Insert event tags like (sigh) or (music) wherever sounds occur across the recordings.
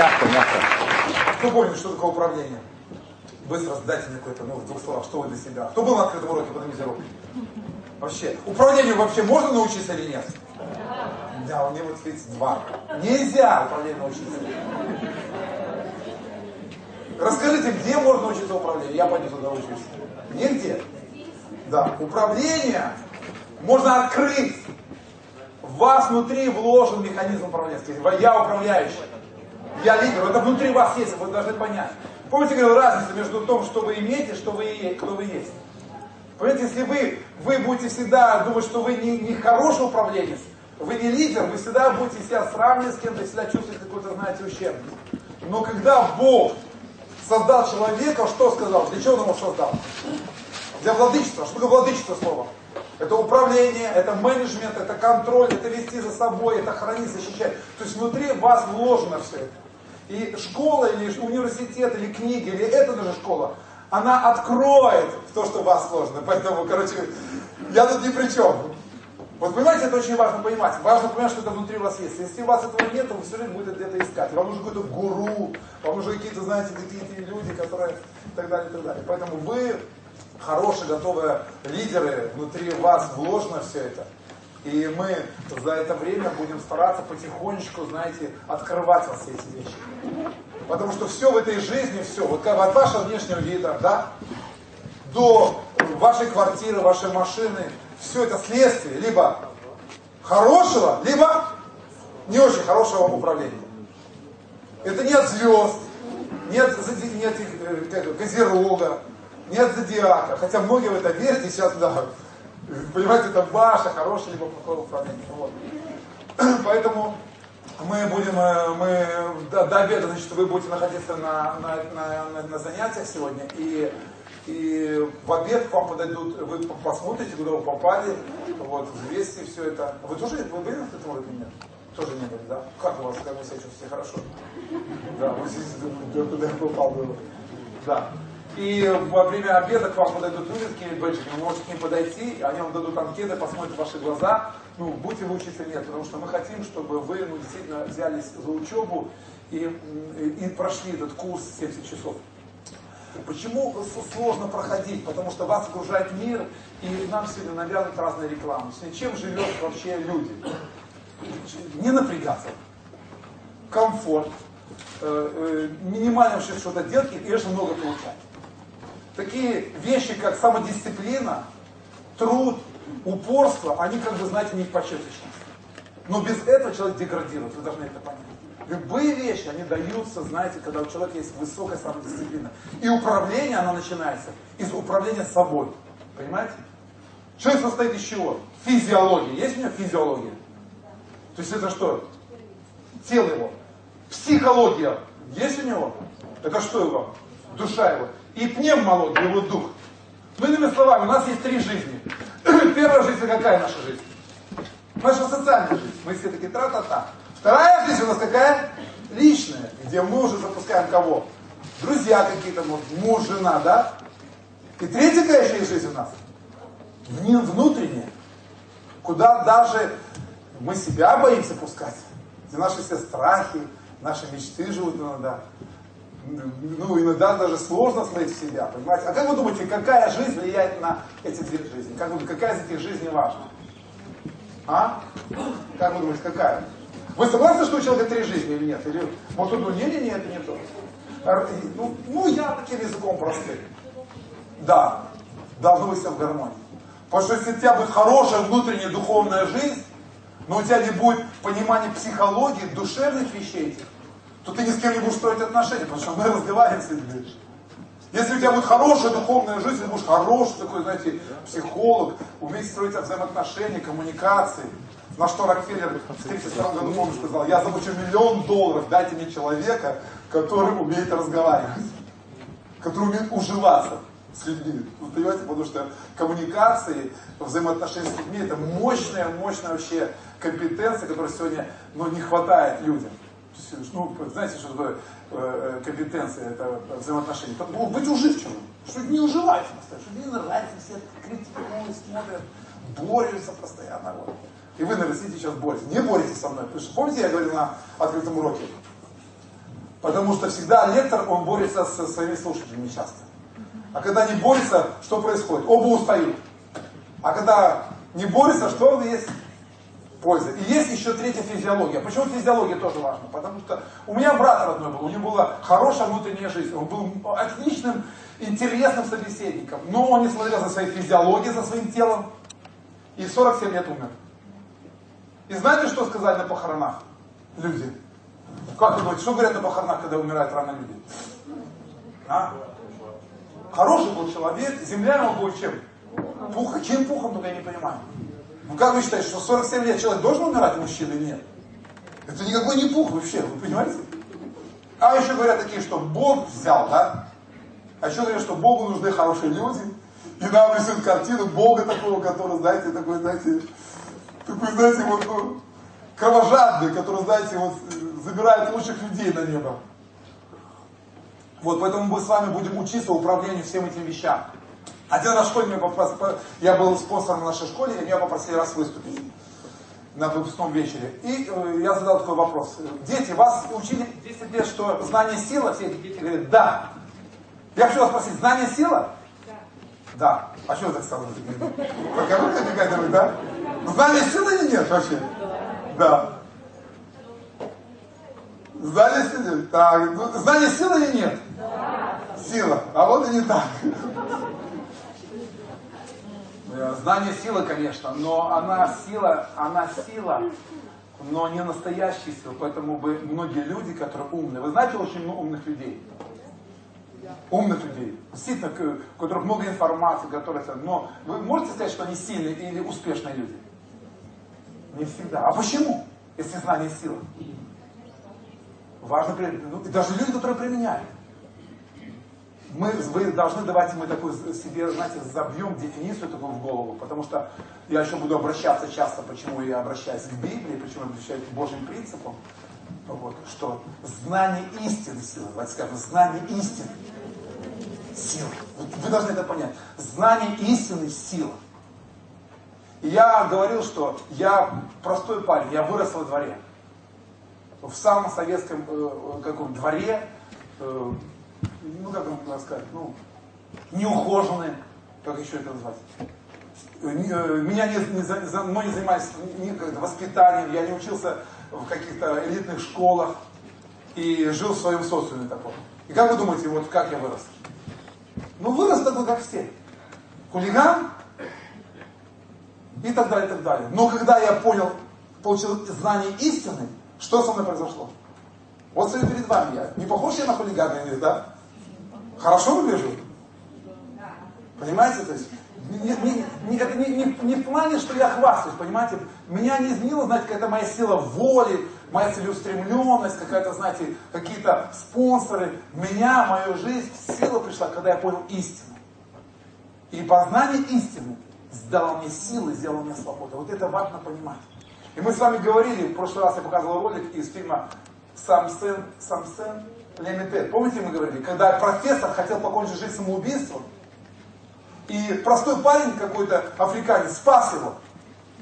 мягко, мягко. Кто помнит, что такое управление? Быстро дайте мне какое-то, ну, в двух словах, что вы для себя. Кто был на открытом уроке, поднимите руку. Вообще, управлению вообще можно научиться или нет? Да, у меня вот 32. Нельзя управлению научиться. Расскажите, где можно научиться управлению? Я пойду туда учусь. Нигде. Да, управление можно открыть. В вас внутри вложен механизм управления. Я управляющий. Я лидер. Это внутри вас есть, вы должны понять. Помните, я говорил, разница между тем, что вы имеете, что вы, кто вы есть. Понимаете, если вы, вы будете всегда думать, что вы не, не хороший управленец, вы не лидер, вы всегда будете себя сравнивать с кем-то, всегда чувствовать какую-то, знаете, ущербность. Но когда Бог создал человека, что сказал? Для чего он его создал? Для владычества. Что такое владычество слово? Это управление, это менеджмент, это контроль, это вести за собой, это хранить, защищать. То есть внутри вас вложено все это. И школа, или университет, или книги, или это даже школа, она откроет то, что у вас сложно. Поэтому, короче, я тут ни при чем. Вот понимаете, это очень важно понимать. Важно понимать, что это внутри вас есть. Если у вас этого нет, то вы всю жизнь будете где-то искать. Вам нужен какой-то гуру, вам нужны какие-то, знаете, какие-то люди, которые и так далее, и так далее. Поэтому вы хорошие, готовые лидеры, внутри вас вложено все это. И мы за это время будем стараться потихонечку, знаете, открывать вас все эти вещи. Потому что все в этой жизни, все, вот как от вашего внешнего вида, да, до вашей квартиры, вашей машины, все это следствие либо хорошего, либо не очень хорошего управления. Это не от звезд, нет, нет э, козерога, нет зодиака. Хотя многие в это верят, и сейчас, да, понимаете, это ваше хорошее либо плохое управление. Вот. (clears throat) Поэтому мы будем, э, мы до, до обеда, значит, вы будете находиться на, на, на, на, занятиях сегодня. И, и в обед к вам подойдут, вы посмотрите, куда вы попали, вот, взвесьте все это. Вы тоже, вы были на этом уроке нет? Тоже не были, да? Как у вас, как вы себя чувствуете? Хорошо? Да, вы здесь куда я попал было. Да. И во время обеда к вам подойдут люди с какими бэджиками, вы можете к ним подойти, они вам дадут анкеты, посмотрят ваши глаза, ну, будете вы учиться нет, потому что мы хотим, чтобы вы ну, действительно взялись за учебу и, и, и прошли этот курс 70 часов. Почему сложно проходить? Потому что вас окружает мир, и нам сегодня навязывают разные рекламы. Чем живет вообще люди? Не напрягаться. Комфорт. Э, э, минимально вообще что-то делать и очень много получать такие вещи, как самодисциплина, труд, упорство, они, как бы, знаете, не в почеточности. Но без этого человек деградирует, вы должны это понять. Любые вещи, они даются, знаете, когда у человека есть высокая самодисциплина. И управление, оно начинается из управления собой. Понимаете? Человек состоит из чего? Физиология. Есть у него физиология? То есть это что? Тело его. Психология. Есть у него? Это что его? Душа его и пневмология, его дух. Ну, иными словами, у нас есть три жизни. (clears throat) Первая жизнь, какая наша жизнь? Наша социальная жизнь. Мы все такие тра-та-та. Вторая жизнь у нас какая? Личная, где мы уже запускаем кого? Друзья какие-то, может, муж, жена, да? И третья еще есть жизнь у нас? Внутренняя. Куда даже мы себя боимся пускать. Где наши все страхи, наши мечты живут иногда ну, иногда даже сложно смотреть в себя, понимаете? А как вы думаете, какая жизнь влияет на эти две жизни? Как вы, какая из этих жизней важна? А? Как вы думаете, какая? Вы согласны, что у человека три жизни или нет? Или, может, он думает, нет, нет, это не то. Ну, ну, я таким языком простым. Да, должно быть все в гармонии. Потому что если у тебя будет хорошая внутренняя духовная жизнь, но у тебя не будет понимания психологии, душевных вещей то ты ни с кем не будешь строить отношения, потому что мы разговариваем с людьми. Если у тебя будет хорошая духовная жизнь, ты будешь хороший такой, знаете, психолог, уметь строить взаимоотношения, коммуникации. На что Рокфеллер в 1932 году, помню, сказал, я заплачу миллион долларов, дайте мне человека, который умеет разговаривать, который умеет уживаться с людьми. Вы понимаете, потому что коммуникации, взаимоотношения с людьми, это мощная, мощная вообще компетенция, которая сегодня ну, не хватает людям ну, знаете, что такое э, э компетенция, это взаимоотношения. Это ну, быть уживчивым, что не уживать что не нравится, все критикуют, смотрят, борются постоянно. Вот. И вы, наверное, сидите сейчас боретесь. Не боритесь со мной. Потому что, помните, я говорил на открытом уроке? Потому что всегда лектор, он борется со своими слушателями часто. А когда не борется, что происходит? Оба устают. А когда не борется, что он есть? Польза. И есть еще третья физиология. Почему физиология тоже важна? Потому что у меня брат родной был, у него была хорошая внутренняя жизнь, он был отличным, интересным собеседником, но он не смотрел за своей физиологией, за своим телом, и 47 лет умер. И знаете, что сказали на похоронах люди? Как вы думаете, что говорят на похоронах, когда умирают рано люди? А? Хороший был человек, земля ему будет чем? Пуха, чем пухом, только я не понимаю. Ну как вы считаете, что 47 лет человек должен умирать, мужчина или нет? Это никакой не пух вообще, вы понимаете? А еще говорят такие, что Бог взял, да? А еще говорят, что Богу нужны хорошие люди. И нам рисуют картину Бога такого, который, знаете, такой, знаете, такой, знаете, вот, ну, кровожадный, который, знаете, вот, забирает лучших людей на небо. Вот, поэтому мы с вами будем учиться управлению всем этим вещам. Один раз в школе меня я был спонсором нашей школе, и меня попросили раз выступить на выпускном вечере. И э, я задал такой вопрос. Дети, вас учили 10 лет, что знание сила? Все эти дети говорят, да. Я хочу вас спросить, знание сила? Да. Да. А что вы так сказали? Покажите какая-то, да? Знание сила или нет вообще? Да. Знание силы? Так, ну, знание силы или нет? Да. Сила. А вот и не так. Э, знание силы, конечно, но она сила, она сила, но не настоящая сила. Поэтому бы многие люди, которые умные, вы знаете очень много умных людей? Умных людей, действительно, у которых много информации, которые... Но вы можете сказать, что они сильные или успешные люди? Не всегда. А почему? Если знание сила. Важно, ну, и даже люди, которые применяют мы, вы должны давать мы такую себе, знаете, забьем дефиницию такую в голову, потому что я еще буду обращаться часто, почему я обращаюсь к Библии, почему я обращаюсь к Божьим принципам, вот, что знание истины сила, давайте скажем, знание истины сила. Вот вы должны это понять. Знание истины сила. Я говорил, что я простой парень, я вырос во дворе. В самом советском э, э каком дворе, э, ну как можно сказать, ну, неухоженные, как еще это назвать. Э, меня не, не, за, мной не занимались ни, воспитанием, я не учился в каких-то элитных школах и жил в своем социуме таком. И как вы думаете, вот как я вырос? Ну, вырос такой, как все. Хулиган и так далее, и так далее. Но когда я понял, получил знание истины, что со мной произошло? Вот стою перед вами я. Не похож я на хулигана да? Хорошо выгляжу? Понимаете? То есть, не, не, не, это не, не, не в плане, что я хвастаюсь, понимаете? Меня не изменила, знаете, какая-то моя сила воли, моя целеустремленность, какая-то, знаете, какие-то спонсоры. Меня, мою жизнь, сила пришла, когда я понял истину. И познание истины сдало мне силы, сделало мне свободу. Вот это важно понимать. И мы с вами говорили, в прошлый раз я показывал ролик из фильма «Самсен, Самсен Лемитет. Помните, мы говорили, когда профессор хотел покончить жизнь самоубийством, и простой парень какой-то, африканец, спас его.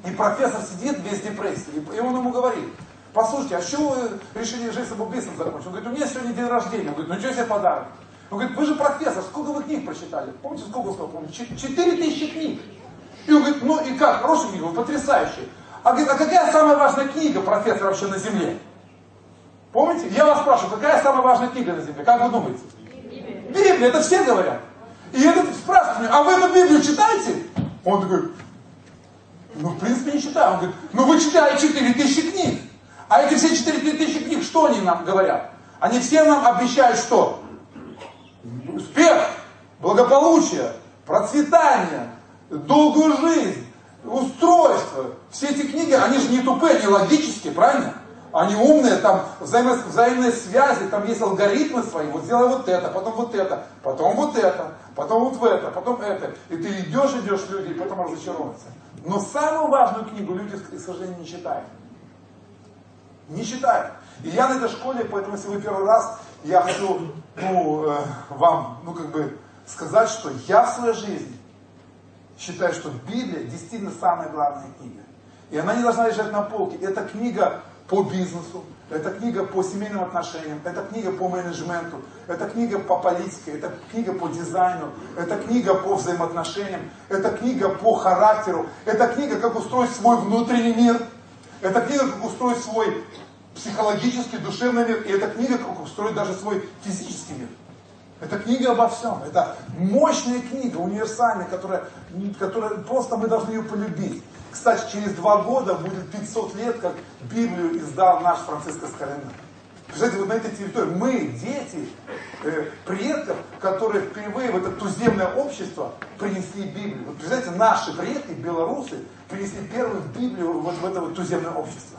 И профессор сидит без депрессии. И он ему говорит, послушайте, а что вы решили жизнь самоубийством закончить? Он говорит, у меня сегодня день рождения. Он говорит, ну что себе подарок? Он говорит, вы же профессор, сколько вы книг прочитали? Помните, сколько он сказал? Помните, четыре тысячи книг. И он говорит, ну и как, хорошая книга, потрясающая. А говорит, а какая самая важная книга профессора вообще на Земле? Помните? Я вас спрашиваю, какая самая важная книга на Земле? Как вы думаете? Библия, это все говорят. И этот спрашивает меня, а вы эту Библию читаете? Он такой, ну, в принципе, не читаю. Он говорит, ну, вы читали 4000 книг. А эти все 4000 книг, что они нам говорят? Они все нам обещают что? Успех, благополучие, процветание, долгую жизнь, устройство. Все эти книги, они же не тупые, они логические, правильно? Они умные, там взаимные связи, там есть алгоритмы свои. Вот сделай вот это, потом вот это, потом вот это, потом вот в это, потом это. И ты идешь, идешь, люди, и потом разочаровываются. Но самую важную книгу люди, к сожалению, не читают. Не читают. И я на этой школе, поэтому если вы первый раз, я хочу ну, э, вам, ну как бы, сказать, что я в своей жизни считаю, что Библия действительно самая главная книга. И она не должна лежать на полке. Эта книга по бизнесу, это книга по семейным отношениям, это книга по менеджменту, это книга по политике, это книга по дизайну, это книга по взаимоотношениям, это книга по характеру, это книга, как устроить свой внутренний мир, это книга, как устроить свой психологический, душевный мир, и это книга, как устроить даже свой физический мир. Это книга обо всем. Это мощная книга, универсальная, которая, которая просто мы должны ее полюбить. Кстати, через два года будет 500 лет, как Библию издал наш Франциско Скорина. Представляете, вот на этой территории мы, дети э, предков, которые впервые в это туземное общество принесли Библию. Вот представляете, наши предки, белорусы, принесли первую Библию вот в это вот туземное общество.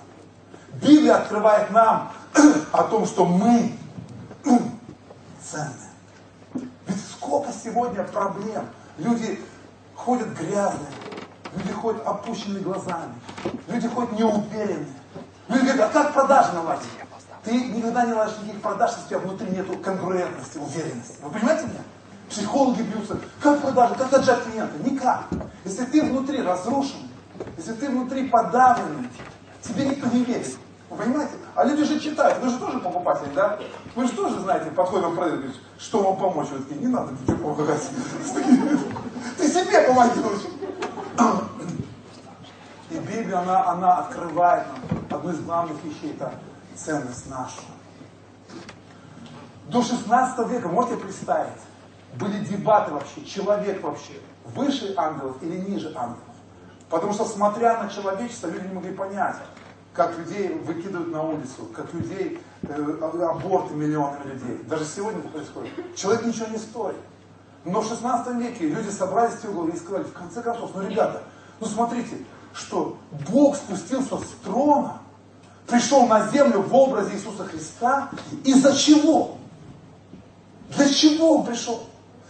Библия открывает нам (clears throat) о том, что мы (clears throat) ценны. Ведь сколько сегодня проблем. Люди ходят грязные, люди ходят опущенными глазами, люди ходят неуверенные. Люди говорят, а как продажи наладить? Ты никогда не наладишь никаких продаж, если у тебя внутри нет конгруентности, уверенности. Вы понимаете меня? Психологи бьются. Как продажи? Как отжать клиента? Никак. Если ты внутри разрушен, если ты внутри подавленный, тебе никто не верит. Вы понимаете? А люди же читают, вы же тоже покупатели, да? Вы же тоже знаете, подходит продавец, говорит, что вам помочь? Вы такие, не надо тебе помогать. (laughs) Ты себе помоги лучше. И Библия, она, она открывает нам одну из главных вещей, это ценность нашу. До 16 века, можете представить, были дебаты вообще, человек вообще, выше ангелов или ниже ангелов. Потому что, смотря на человечество, люди не могли понять, как людей выкидывают на улицу, как людей, э, аборты миллионами людей. Даже сегодня это происходит. Человек ничего не стоит. Но в 16 веке люди собрались в угол и сказали, в конце концов, ну ребята, ну смотрите, что Бог спустился с трона, пришел на землю в образе Иисуса Христа. Из-за чего? Для чего Он пришел?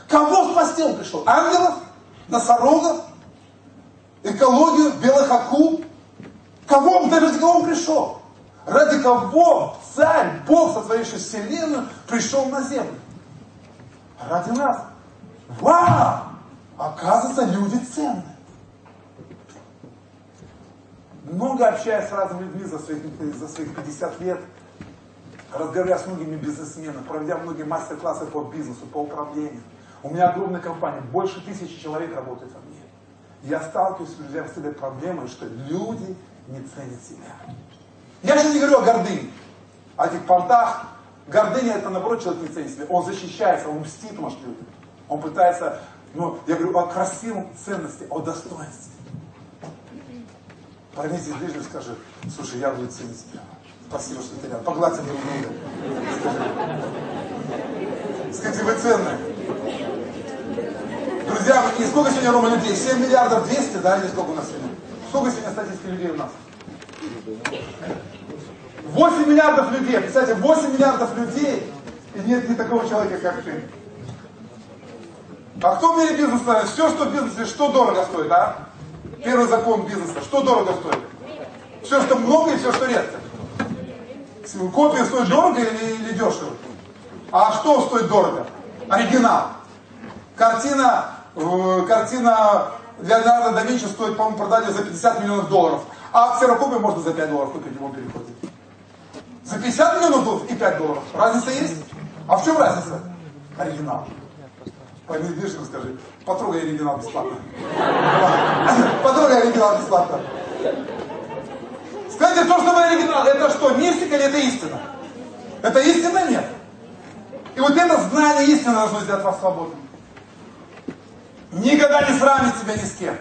Кого спасти Он пришел? Ангелов? Носорогов? Экологию? Белых акул? Кого он, ради кого он пришел? Ради кого царь, Бог, сотворивший вселенную, пришел на землю? Ради нас. Вау! Оказывается, люди ценны. Много общаясь с разными людьми за своих, за своих 50 лет, разговаривая с многими бизнесменами, проведя многие мастер-классы по бизнесу, по управлению. У меня огромная компания, больше тысячи человек работает во мне. Я сталкиваюсь с этой проблемой, что люди не ценит себя. Я сейчас не говорю о гордыне, о этих понтах. Гордыня это наоборот человек не ценит себя. Он защищается, он мстит, может, людям. Он пытается, ну, я говорю о красивом ценности, о достоинстве. Парни здесь ближе скажи, слушай, я буду ценить себя. Спасибо, что ты рядом. Погладь друг друга. Скажи, вы ценные. Друзья, и сколько сегодня, Рома, людей? 7 миллиардов 200, да, или сколько у нас сегодня? Сколько сегодня статистики людей у нас? 8 миллиардов людей. Представьте, 8 миллиардов людей, и нет ни такого человека, как ты. А кто в мире бизнеса? Все, что в бизнесе, что дорого стоит, а? Первый закон бизнеса. Что дорого стоит? Все, что много и все, что редко. Копия стоит дорого или, или дешево? А что стоит дорого? Оригинал. Картина, э, картина Леонардо да Винчи стоит, по-моему, продали за 50 миллионов долларов. А ксерокопию можно за 5 долларов купить в его переходе. За 50 миллионов долларов и 5 долларов. Разница есть? А в чем разница? Оригинал. Пойми, Вишну скажи, потрогай оригинал бесплатно. Потрогай оригинал бесплатно. Скажите, то, что мы оригинал, это что, мистика или это истина? Это истина? Нет. И вот это знание истины должно сделать вас свободным. Никогда не сравнить себя ни с кем.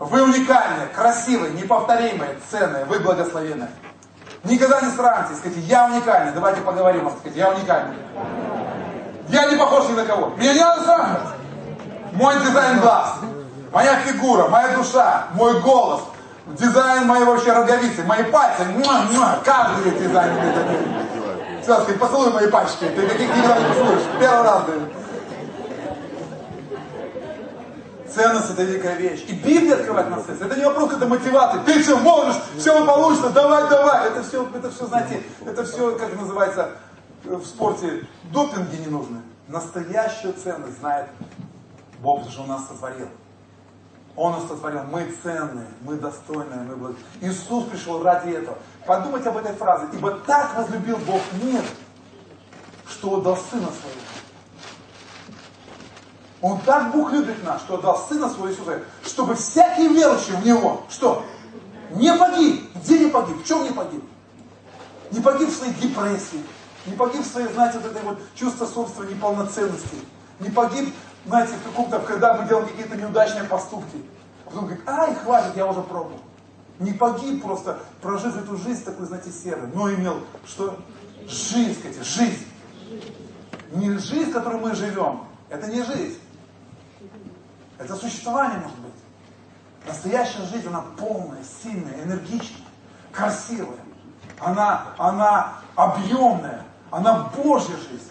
Вы уникальные, красивые, неповторимые, ценные, вы благословенные. Никогда не сравните, скажите, я уникальный, давайте поговорим, скажите, я уникальный. Я не похож ни на кого. Меня не надо сравнивать. Мой дизайн глаз, моя фигура, моя душа, мой голос, дизайн моей вообще роговицы, мои пальцы, муа, муа, каждый дизайн. Сказать, поцелуй мои пальчики, ты никогда не поцелуешь. Первый раз, да. Ценность это великая вещь. И Библия открывает нас ценность. Это не вопрос это мотивации. Ты все можешь, все получится, давай, давай. Это все, это все, знаете, это все, как называется, в спорте допинги не нужны. Настоящую ценность знает Бог, потому что Он нас сотворил. Он нас сотворил. Мы ценные, мы достойные, мы благ... Иисус пришел ради этого. Подумайте об этой фразе. Ибо так возлюбил Бог мир, что отдал Сына Своего. Он так Бог любит нас, что отдал Сына Своего Иисуса, чтобы всякий верующий в Него, что? Не погиб. Где не погиб? В чем не погиб? Не погиб в своей депрессии, не погиб знаете, вот этой вот чувство собственной неполноценности, не погиб знаете, в каком-то, когда мы делаем какие-то неудачные поступки. А потом говорит, ай, хватит, я уже пробовал. Не погиб просто, прожив эту жизнь такой, знаете, серой, но имел, что жизнь, скажите, жизнь. Не жизнь, которую мы живем, это не жизнь. Это существование может быть. Настоящая жизнь, она полная, сильная, энергичная, красивая. Она, она объемная, она Божья жизнь.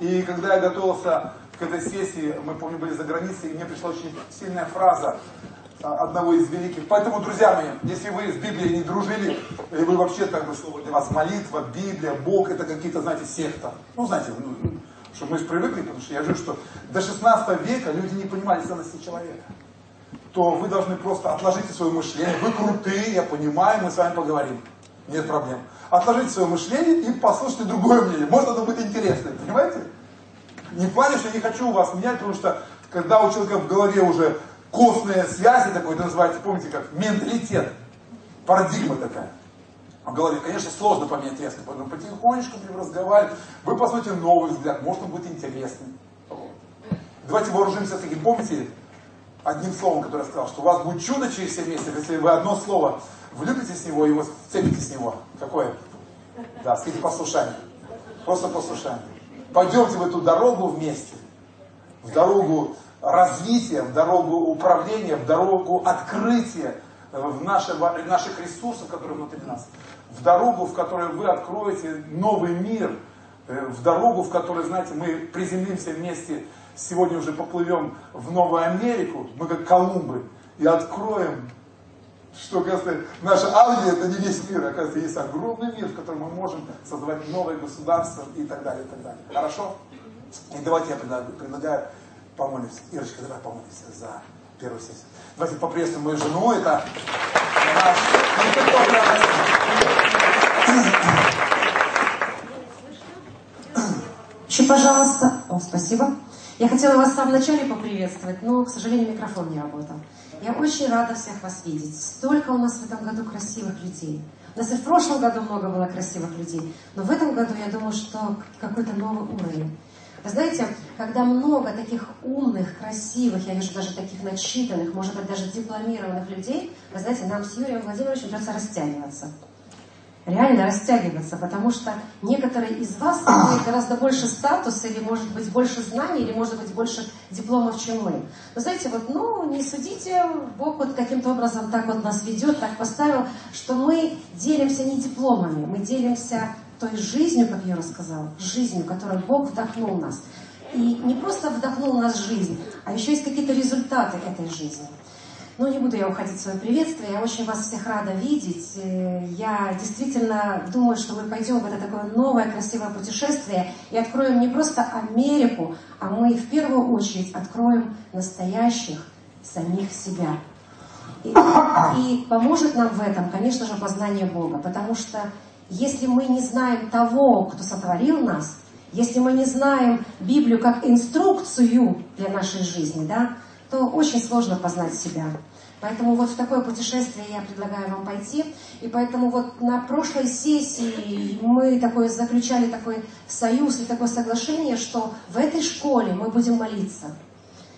И когда я готовился к этой сессии, мы, помню, были за границей, и мне пришла очень сильная фраза а, одного из великих. Поэтому, друзья мои, если вы с Библией не дружили, и вы вообще, как бы, слово для вас молитва, Библия, Бог, это какие-то, знаете, секта. Ну, знаете, ну, что мы привыкли, потому что я вижу, что до 16 века люди не понимали ценности человека. То вы должны просто отложить свое мышление. Вы крутые, я понимаю, мы с вами поговорим. Нет проблем отложите свое мышление и послушайте другое мнение. Может это быть интересно, понимаете? Не в плане, что я не хочу вас менять, потому что когда у человека в голове уже костные связи такой, это называется, помните, как менталитет, парадигма такая. В голове, конечно, сложно поменять резко, поэтому потихонечку будем разговаривать. Вы посмотрите новый взгляд, может он будет интересным. Давайте вооружимся таким, помните, одним словом, которое я сказал, что у вас будет чудо через 7 месяцев, если вы одно слово влюбитесь в него и вот вцепитесь в него. Какое? Да, скажите послушание. Просто послушание. Пойдемте в эту дорогу вместе. В дорогу развития, в дорогу управления, в дорогу открытия в наши, наших ресурсов, которые внутри нас. В дорогу, в которой вы откроете новый мир. Э, в дорогу, в которой, знаете, мы приземлимся вместе, сегодня уже поплывем в Новую Америку, мы как Колумбы, и откроем что, оказывается, наша Англия это не весь мир, оказывается, есть огромный мир, в котором мы можем создавать новое государство и так далее, и так далее. Хорошо? И давайте я предлагаю, предлагаю помолимся. Ирочка, давай помолимся за первую сессию. Давайте поприветствуем мою жену, это наш Еще, пожалуйста. О, спасибо. Я хотела вас в самом начале поприветствовать, но, к сожалению, микрофон не работал. Я очень рада всех вас видеть. Столько у нас в этом году красивых людей. У нас и в прошлом году много было красивых людей, но в этом году я думаю, что какой-то новый уровень. Вы знаете, когда много таких умных, красивых, я вижу даже таких начитанных, может быть, даже дипломированных людей, вы знаете, нам с Юрием Владимировичем придется растягиваться реально растягиваться, потому что некоторые из вас имеют гораздо больше статуса, или может быть больше знаний, или может быть больше дипломов, чем мы. Но знаете, вот, ну, не судите, Бог вот каким-то образом так вот нас ведет, так поставил, что мы делимся не дипломами, мы делимся той жизнью, как я рассказала, жизнью, которой Бог вдохнул нас. И не просто вдохнул нас жизнь, а еще есть какие-то результаты этой жизни. Ну, не буду я уходить в свое приветствие, я очень вас всех рада видеть. Э, я действительно думаю, что мы пойдем в это такое новое красивое путешествие и откроем не просто Америку, а мы в первую очередь откроем настоящих самих себя. И, и поможет нам в этом, конечно же, познание Бога, потому что если мы не знаем того, кто сотворил нас, если мы не знаем Библию как инструкцию для нашей жизни, да, то очень сложно познать себя. Поэтому вот в такое путешествие я предлагаю вам пойти. И поэтому вот на прошлой сессии мы такой, заключали такой союз и такое соглашение, что в этой школе мы будем молиться.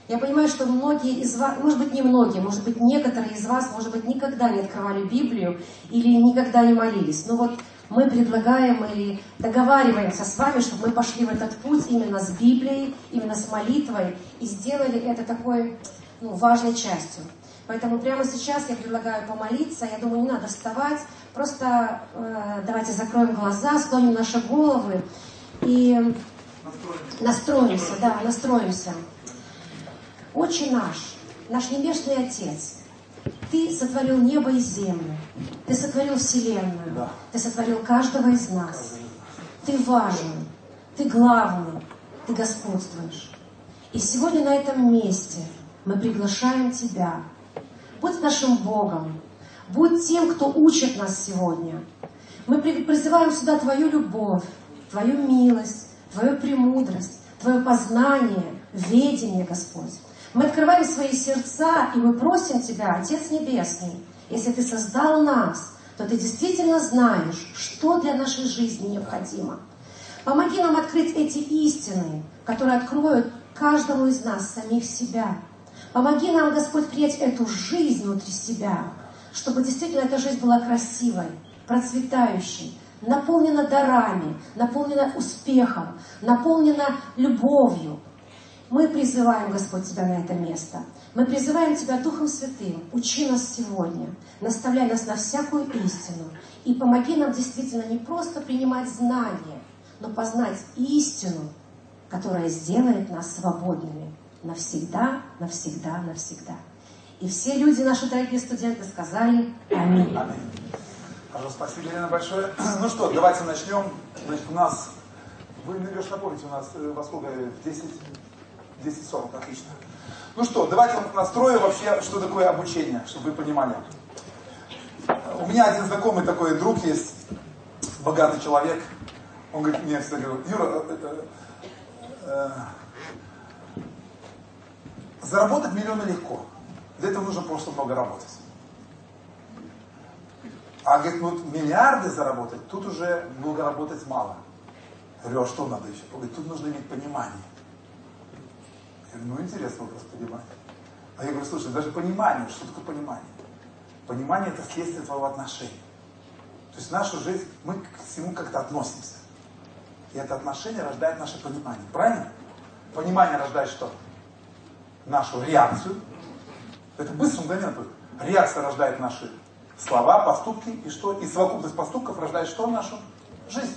Я понимаю, что многие из вас, может быть не многие, может быть некоторые из вас, может быть никогда не открывали Библию или никогда не молились. Но вот мы предлагаем или договариваемся с вами, чтобы мы пошли в этот путь именно с Библией, именно с молитвой и сделали это такой ну, важной частью. Поэтому прямо сейчас я предлагаю помолиться. Я думаю, не надо вставать. Просто э, давайте закроем глаза, склоним наши головы и настроимся, да, настроимся. Отче наш, наш Небесный Отец, Ты сотворил небо и землю, Ты сотворил Вселенную, да. Ты сотворил каждого из нас. Ты важен, Ты главный, Ты господствуешь. И сегодня на этом месте – мы приглашаем Тебя. Будь нашим Богом, будь тем, кто учит нас сегодня. Мы призываем сюда Твою любовь, Твою милость, Твою премудрость, Твое познание, ведение, Господь. Мы открываем свои сердца, и мы просим Тебя, Отец Небесный, если Ты создал нас, то Ты действительно знаешь, что для нашей жизни необходимо. Помоги нам открыть эти истины, которые откроют каждому из нас самих себя. Помоги нам, Господь, принять эту жизнь внутри себя, чтобы действительно эта жизнь была красивой, процветающей, наполнена дарами, наполнена успехом, наполнена любовью. Мы призываем, Господь, Тебя на это место. Мы призываем Тебя Духом Святым. Учи нас сегодня, наставляй нас на всякую истину. И помоги нам действительно не просто принимать знания, но познать истину, которая сделает нас свободными навсегда, навсегда, навсегда. И все люди, наши дорогие студенты, сказали Аминь. Аминь. Хорошо, спасибо, Елена, большое. (clears throat) Ну что, давайте начнем. Значит, у нас, вы, Леш, напомните, у нас э, во сколько? В 10, 10.40, отлично. Ну что, давайте настрою вообще, что такое обучение, чтобы вы понимали. У меня один знакомый такой друг есть, богатый человек. Он говорит, мне всегда говорит, Юра, э, э, э, заработать миллионы легко. Для этого нужно просто много работать. А говорит, ну миллиарды заработать, тут уже много работать мало. Я говорю, а что надо еще? Он говорит, тут нужно иметь понимание. Я ну интересный вопрос понимания. А я говорю, слушай, даже понимание, что такое понимание? Понимание это следствие твоего отношения. То есть нашу жизнь, мы к всему как-то относимся. И это отношение рождает наше понимание. Правильно? Понимание рождает что? Нашу реакцию. Это быстро, мгновенно. Реакция рождает наши слова, поступки. И что? И совокупность поступков рождает что? Нашу жизнь.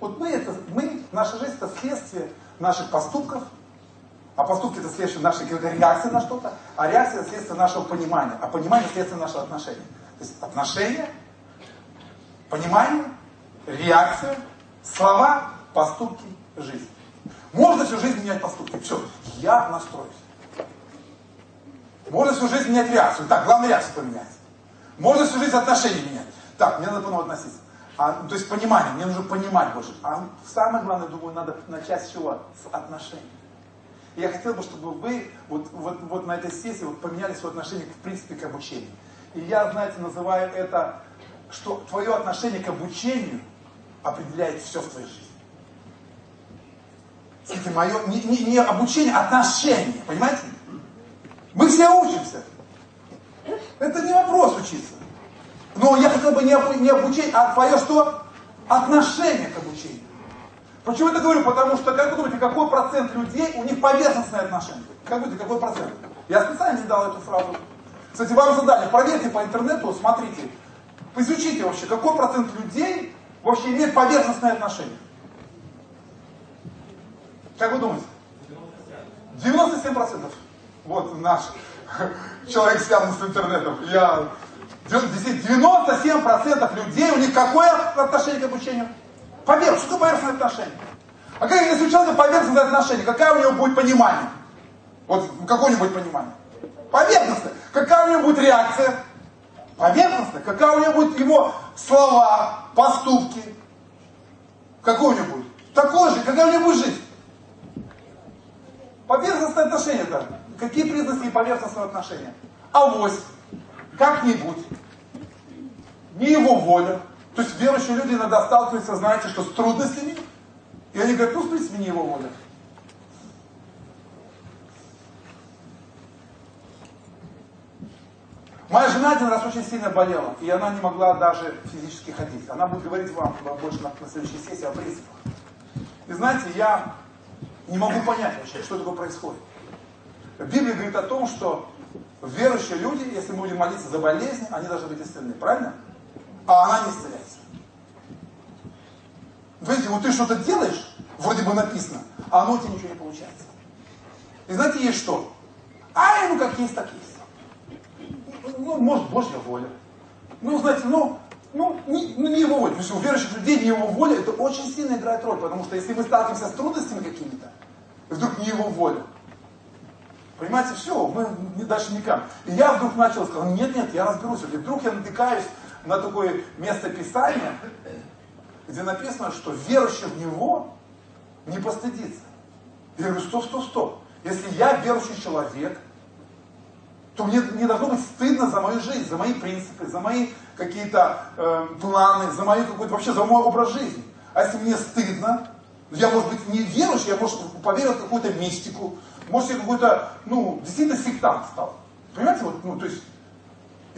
Вот мы, это, мы, наша жизнь это следствие наших поступков, а поступки это следствие нашей реакции на что-то, а реакция это следствие нашего понимания, а понимание следствие нашего отношения. То есть отношения, понимание, реакция, слова, поступки, жизнь. Можно всю жизнь менять поступки. Все, я настроюсь. Можно всю жизнь менять реакцию. Так, главное реакцию поменять. Можно всю жизнь отношения менять. Так, мне надо по-новому относиться. А, то есть понимание, мне нужно понимать больше. А самое главное, думаю, надо начать с чего? С отношений. И я хотел бы, чтобы вы вот, вот, вот на этой сессии вот поменяли свое отношение, в принципе, к обучению. И я, знаете, называю это, что твое отношение к обучению определяет все в твоей жизни. Смотрите, мое, не, не, не обучение, а отношение, понимаете? Мы все учимся. Это не вопрос учиться. Но я хотел бы не, не обучение, а твое что? Отношение к обучению. Почему я это говорю? Потому что, как вы думаете, какой процент людей, у них поверхностное отношение? Как вы думаете, какой процент? Я специально не дал эту фразу. Кстати, вам задание, проверьте по интернету, смотрите, изучите вообще, какой процент людей вообще имеет поверхностное отношение. Как вы думаете? 97%. Вот наш (laughs) человек связан с интернетом. Я 97% людей, у них какое отношение к обучению? Поверхностное. Что такое поверхностное отношение? А как, если у человека поверхностное отношение, какая у него будет понимание? Вот какое-нибудь понимание. Поверхностное. Какая у него будет реакция? Поверхностная. Какая у него будет его слова, поступки? Какой у него будет? Такой же, какая у него будет жизнь? Поверхностное отношение это. Какие признаки поверхностного отношения? Авось. Как-нибудь. Не его воля. То есть верующие люди иногда сталкиваются, знаете, что с трудностями. И они говорят, ну, в принципе, не его воля. Моя жена один раз очень сильно болела, и она не могла даже физически ходить. Она будет говорить вам больше на, на следующей сессии о принципах. И знаете, я не могу понять вообще, что такое происходит. Библия говорит о том, что верующие люди, если мы будем молиться за болезнь, они должны быть исцелены, правильно? А она не исцеляется. Видите, вот ты что-то делаешь, вроде бы написано, а оно у тебя ничего не получается. И знаете, есть что? А, ну как есть, так есть. Ну, может, Божья воля. Ну, знаете, ну, ну, не, ну, не его воля. Потому что у верующих людей не его воля, это очень сильно играет роль. Потому что если мы сталкиваемся с трудностями какими-то, вдруг не его воля, Понимаете, все, мы дальше никак. И я вдруг начал сказать, нет, нет, я разберусь. И вдруг я натыкаюсь на такое место Писания, где написано, что верующий в Него не постыдится. Я говорю, стоп, стоп, стоп. Если я верующий человек, то мне не должно быть стыдно за мою жизнь, за мои принципы, за мои какие-то э, планы, за мою какой-то вообще за мой образ жизни. А если мне стыдно, я, может быть, не верующий, я, может, поверил в какую-то мистику, может, я какой-то, ну, действительно сектант стал. Понимаете, вот, ну, то есть,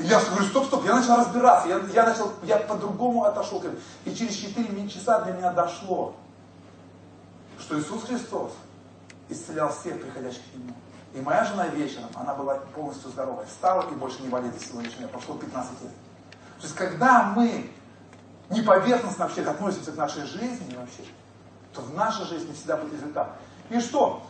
и я говорю, стоп, стоп, я начал разбираться, я, я начал, я по-другому отошел. И через 4 часа для меня дошло, что Иисус Христос исцелял всех приходящих к Нему. И моя жена вечером, она была полностью здоровая, встала и больше не болеет до сегодняшнего дня, прошло 15 лет. То есть, когда мы не поверхностно вообще относимся к нашей жизни вообще, то в нашей жизни всегда будет результат. И что?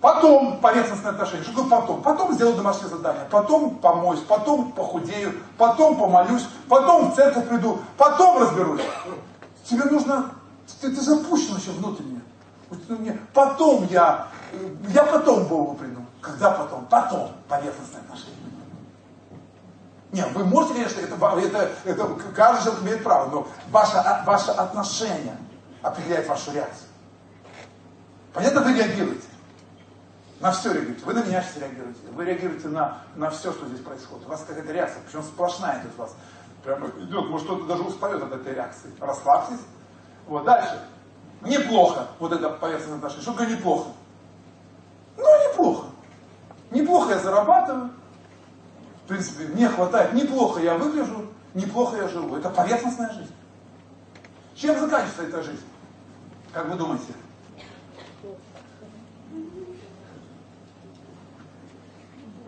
Потом поверхностное отношение. Что такое потом? Потом сделаю домашнее задание, потом помоюсь, потом похудею, потом помолюсь, потом в церковь приду, потом разберусь. Тебе нужно, ты, ты запущен еще внутренне. Потом я, я потом Богу приду. Когда потом? Потом поверхностное отношение. Нет, вы можете, конечно, это, это, это каждый человек имеет право, но ваше, ваше отношение определяет вашу реакцию. Понятно, вы реагируете. На все реагируете. Вы на меня сейчас реагируете. Вы реагируете на, на все, что здесь происходит. У вас какая-то реакция, причем сплошная идет у вас. Прямо идет, может кто-то даже устает от этой реакции. Расслабьтесь. Вот, дальше. Неплохо. Вот это поверхностное отношение. Что такое неплохо? Ну, неплохо. Неплохо я зарабатываю. В принципе, мне хватает. Неплохо я выгляжу, неплохо я живу. Это поверхностная жизнь. Чем заканчивается эта жизнь? Как вы думаете?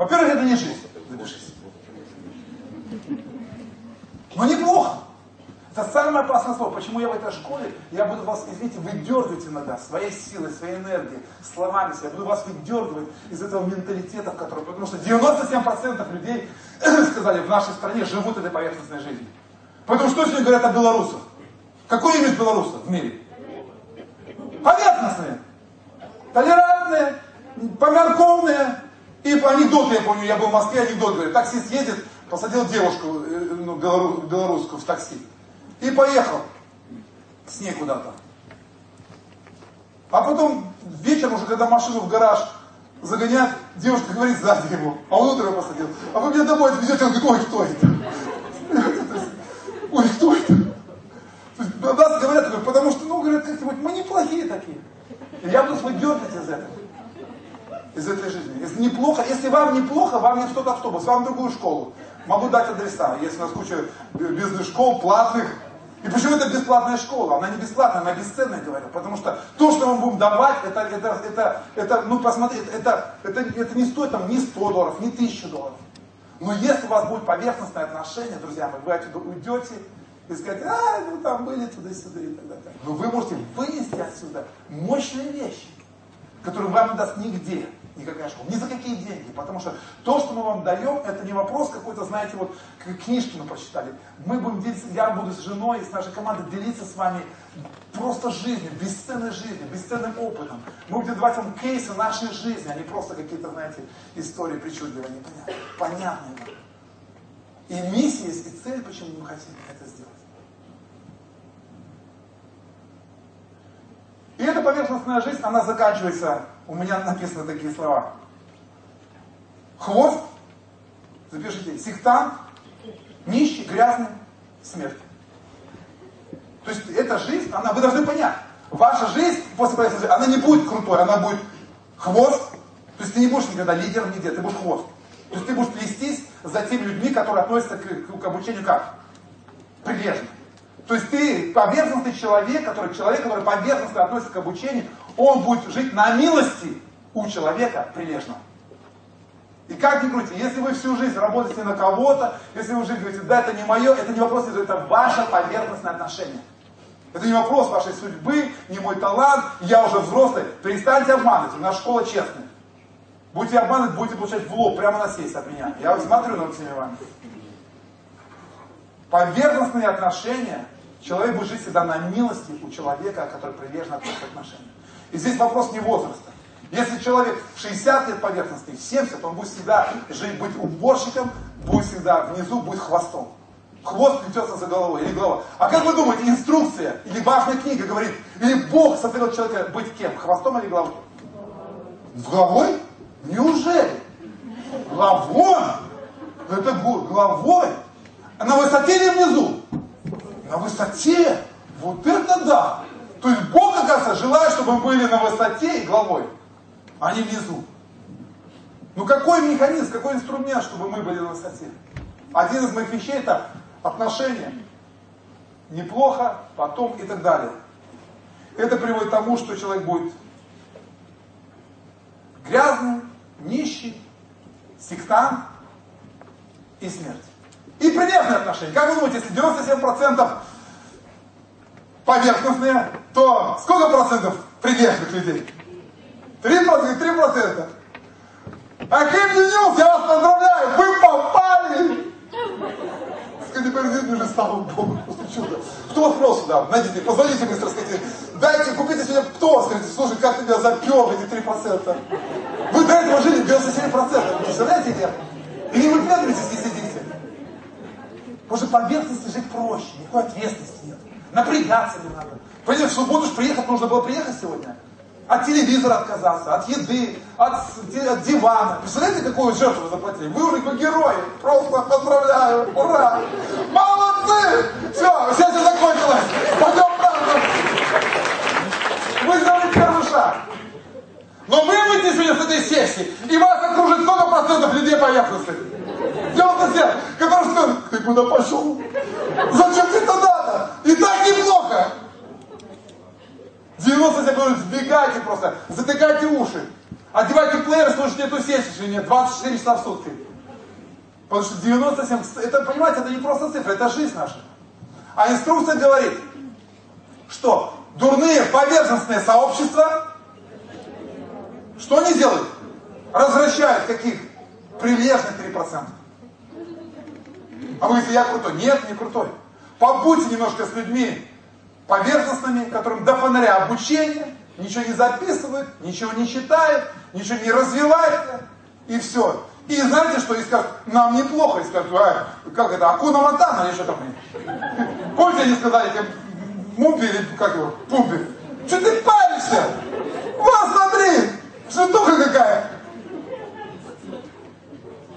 Во-первых, это не жизнь. Запишись. Но неплохо. Это самое опасное слово. Почему я в этой школе, я буду вас, извините, выдергивать иногда своей силой, своей энергией, словами, я буду вас выдергивать из этого менталитета, который, потому что 97% людей, (clears throat) сказали, в нашей стране живут этой поверхностной жизнью. Поэтому что сегодня говорят о белорусах? Какой имидж белорусов в мире? Поверхностные, толерантные, померковные, и по анекдоту, я помню, я был в Москве, анекдот говорит, таксист едет, посадил девушку э, ну, белору, белорусскую в такси. И поехал с ней куда-то. А потом вечером уже, когда машину в гараж загоняют, девушка говорит сзади ему, а он утро посадил. А вы меня домой отвезете? Он говорит, ой, кто это? (laughs) Ой, кто это? Нас говорят, потому что, ну, говорят, как-нибудь, мы неплохие такие. Я буду выдергивать из этого из этой жизни. Если неплохо, если вам неплохо, вам не в тот автобус, вам другую школу. Могу дать адреса. Есть у нас куча бизнес-школ платных. И почему это бесплатная школа? Она не бесплатная, она бесценная, говорю. Потому что то, что мы будем давать, это, это, это, это ну посмотрите, это, это, это не стоит там ни 100 долларов, ни 1000 долларов. Но если у вас будет поверхностное отношение, друзья мои, вы отсюда уйдете и сказать, а, ну там были туда-сюда и так далее. Но вы можете вынести отсюда мощные вещи, которые вам не даст нигде никакая школа. Ни за какие деньги. Потому что то, что мы вам даем, это не вопрос какой-то, знаете, вот книжки мы прочитали. Мы будем делиться, я буду с женой, с нашей командой делиться с вами просто жизнью, бесценной жизнью, бесценным опытом. Мы будем давать вам кейсы нашей жизни, а не просто какие-то, знаете, истории причудливые, непонятные. Понятные И миссия есть, и цель, почему мы хотим это сделать. И эта поверхностная жизнь, она заканчивается у меня написаны такие слова. Хвост, запишите, сектант, нищий, грязный, смерть. То есть эта жизнь, она, вы должны понять, ваша жизнь после поездки, она не будет крутой, она будет хвост. То есть ты не будешь никогда лидером нигде, ты будешь хвост. То есть ты будешь плестись за теми людьми, которые относятся к, к обучению как? Прилежно. То есть ты поверхностный человек, который, человек, который поверхностно относится к обучению, он будет жить на милости у человека прилежно. И как ни крути, если вы всю жизнь работаете на кого-то, если вы жизнь говорите, да, это не мое, это не вопрос, это ваше поверхностное отношение. Это не вопрос вашей судьбы, не мой талант, я уже взрослый. Перестаньте обманывать, у нас школа честная. Будете обманывать, будете получать в лоб, прямо на сесть от меня. Я смотрю на всеми вами. Поверхностные отношения, человек будет жить всегда на милости у человека, который прилежно относится к отношениям. И здесь вопрос не возраста. Если человек 60 лет поверхностный, 70, он будет всегда жить, быть уборщиком, будет всегда внизу, будет хвостом. Хвост плетется за головой или голова. А как вы думаете, инструкция или важная книга говорит, или Бог сотворил человека быть кем? Хвостом или головой? Головой? Неужели? Головой? Это головой? На высоте или внизу? На высоте. Вот это да. То есть Бог, оказывается, желает, чтобы мы были на высоте и головой, а не внизу. Ну какой механизм, какой инструмент, чтобы мы были на высоте? Один из моих вещей это отношения. Неплохо, потом и так далее. Это приводит к тому, что человек будет грязный, нищий, сектант и смерть. И прилежные отношения. Как вы думаете, если 97% поверхностные, то сколько процентов прилежных людей? 3%, 3%. А Ким Ньюс, я вас поздравляю, вы попали! Перед уже слава Богу, просто чудо. Кто вопрос сюда? Найдите, позвоните быстро, скажите, дайте, купите себе пто, скажите, слушай, как ты меня запер эти 3%? Вы до этого жили 97%, представляете где? И не не сидите. Потому что поверхности жить проще, никакой ответственности нет. Напрягаться не надо. Понимаете, в субботу же приехать нужно было приехать сегодня. От телевизора отказаться, от еды, от, от дивана. Представляете, какую жертву вы заплатили? Вы уже как герои. Просто поздравляю. Ура! Молодцы! Все, сессия закончилась. Пойдем праздновать. Вы сделали первый шаг. Но вы выйдете сегодня с этой сессии, и вас окружит столько процентов людей поверхности. 90%, которые скажут, ты куда пошел? Зачем тебе это надо? И так неплохо. 90 говорят, сбегайте просто, затыкайте уши. Одевайте плеер, слушайте эту сессию, нет, 24 часа в сутки. Потому что 97, это, понимаете, это не просто цифра, это жизнь наша. А инструкция говорит, что дурные поверхностные сообщества, что они делают? Развращают каких? Прилежных 3%. А вы говорите, я крутой. Нет, не крутой. Побудьте немножко с людьми поверхностными, которым до фонаря обучение, ничего не записывают, ничего не читают, ничего не развивается, и все. И знаете что? И скажут, нам неплохо. И скажут, а, как это, Акуна Матана или что там? Помните, они сказали, тебе Мумпи или как его, Пумпи? Что ты паришься? Вот смотри, штука какая.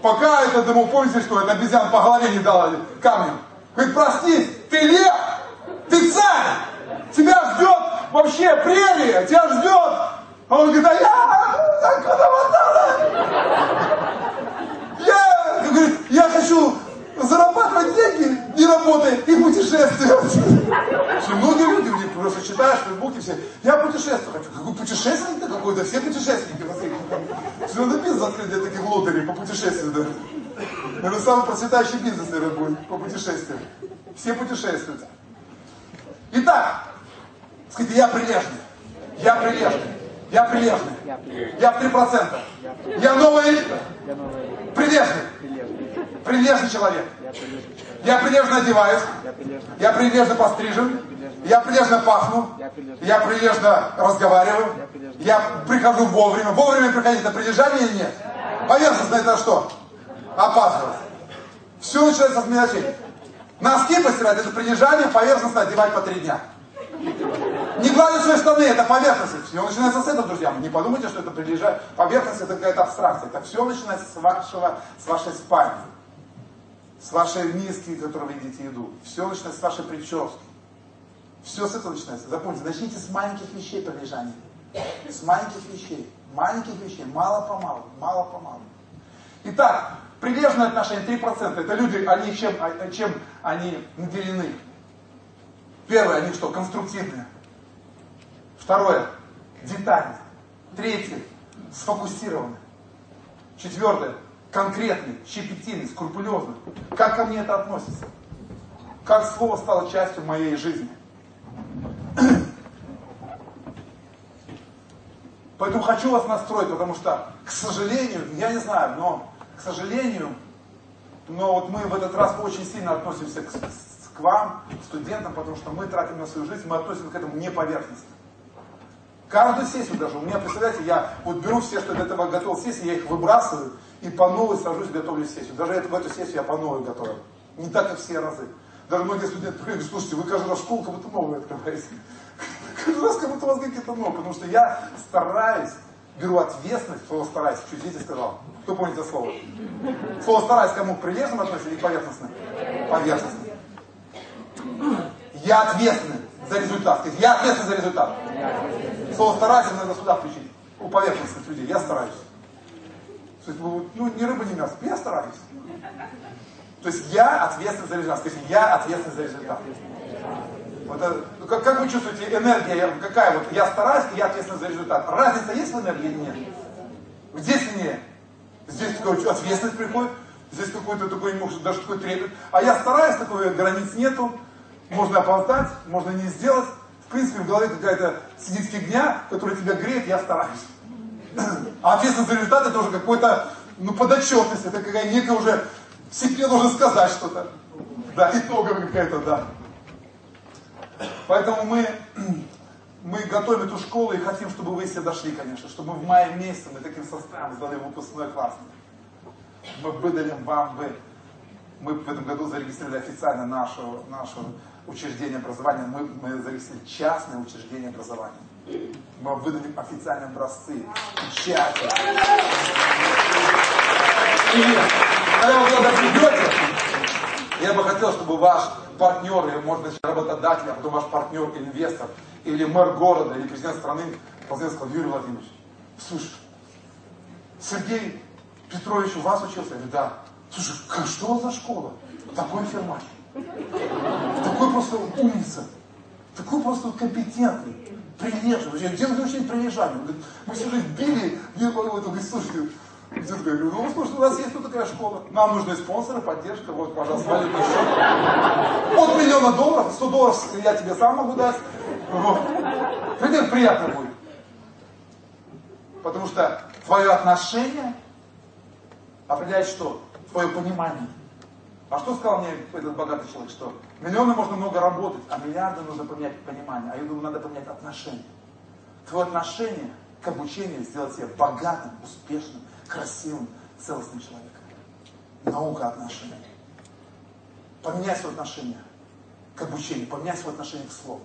Пока это, думал, помните, что это обезьян по голове не дала камнем. Говорит, прости, ты лев, ты царь, тебя ждет вообще прерия, тебя ждет. А он говорит, а я, откуда Я, говорит, я хочу зарабатывать деньги, не работая, и путешествовать. Все, многие люди, люди просто читают в Фейсбуке все, я путешествую хочу. Какой путешественник-то какой-то, все путешественники свете. Все на бизнес открыть для таких лодырей по путешествию, да. Это самый процветающий бизнес, наверное, будет по путешествиям. Все путешествуют. Итак, скажите, я прилежный, я прилежный, я прилежный, я в 3%, я новая элита, прилежный, прилежный человек. Я прилежно одеваюсь, я прилежно пострижен, я прилежно пахну, я прилежно разговариваю, я прихожу вовремя. Вовремя приходить это прилежание или нет? Поверхностно это что? Опаздывать. Все начинается с мелочей. Носки постирать это прилежание, поверхностно одевать по три дня. Не гладить свои штаны, это поверхность. Все начинается с этого, друзья. Не подумайте, что это прилежание. Поверхность это какая-то абстракция. Это все начинается с, вашего, с вашей спальни с вашей миски, которой вы едите еду. Все начинается с вашей прически. Все с этого начинается. Запомните, начните с маленьких вещей прилежания. С маленьких вещей. Маленьких вещей. Мало-помалу. Мало-помалу. Итак, прилежное отношение 3%. Это люди, они чем, а, чем они наделены? Первое, они что? Конструктивные. Второе, детальные. Третье, сфокусированные. Четвертое, конкретный, щепетильный, скрупулезный. Как ко мне это относится? Как слово стало частью моей жизни? (clears throat) Поэтому хочу вас настроить, потому что, к сожалению, я не знаю, но, к сожалению, но вот мы в этот раз очень сильно относимся к, к вам, к студентам, потому что мы тратим на свою жизнь, мы относимся к этому не поверхностно. Каждую сессию даже. У меня, представляете, я вот беру все, что для этого готовил сессии, я их выбрасываю и по новой сажусь, готовлю сессию. Даже в эту сессию я по новой готовил. Не так, как все разы. Даже многие студенты приходят, слушайте, вы каждый раз школу как будто новую открываете. (laughs) Каждый раз как будто у вас какие-то новые, потому что я стараюсь, беру ответственность, слово стараюсь, чуть здесь сказал. Кто помнит это слово? Слово стараюсь кому приверженным относится или поверхностно? Поверхностно. Я ответственный за результат. Я ответственный за результат. Слово стараюсь надо сюда включить. У поверхностных людей. Я стараюсь. То есть, ну, не рыба, не мясо. Я стараюсь. То есть я ответственен за результат. Скажите, я ответственен за результат. Вот это, ну, как, как вы чувствуете, энергия какая вот? Я стараюсь, и я ответственен за результат. Разница есть в энергии или нет? Где сильнее? Здесь такая ответственность приходит, здесь какой-то такой, может, даже такой трепет. А я стараюсь, такой границ нету, можно опоздать, можно не сделать. В принципе, в голове какая-то сидит фигня, которая тебя греет, я стараюсь. А ответственность за результат это уже какой-то, ну, подотчетность, это какая некая уже, себе нужно сказать что-то. Да, итоговая какая-то, да. Поэтому мы, (clears throat) мы готовим эту школу и хотим, чтобы вы все дошли, конечно, чтобы в мае месяце мы таким составом сдали выпускной класс. Мы выдалим вам, вы, мы в этом году зарегистрировали официально наше, наше учреждение образования, мы, мы зарегистрировали частное учреждение образования. Мы выдадим официальные образцы, печати. И когда вы туда придете, я бы хотел, чтобы ваш партнер, или может быть работодатель, а потом ваш партнер, инвестор, или мэр города, или президент страны, позвонил сказал, Юрий Владимирович, слушай, Сергей Петрович у вас учился? Я говорю, да. Слушай, что у вас за школа? Такой фермач. Такой просто умница. Такой просто компетентный. Прилежный. Я вы очень прилежание? Мы всю жизнь били, били по говорит, слушайте, я говорю, ну, слушай, у нас есть тут такая школа. Нам нужны спонсоры, поддержка, вот, пожалуйста, валютный счет. От миллиона долларов, 100 долларов я тебе сам могу дать. Вот. Тебе приятно будет. Потому что твое отношение определяет что? Твое понимание. А что сказал мне этот богатый человек, что миллионы можно много работать, а миллиарды нужно поменять понимание. А я думаю, надо поменять отношение. Твое отношение к обучению сделать тебя богатым, успешным, красивым, целостным человеком. Наука отношений. Поменяй свое отношение к обучению, поменяй свое отношение к слову.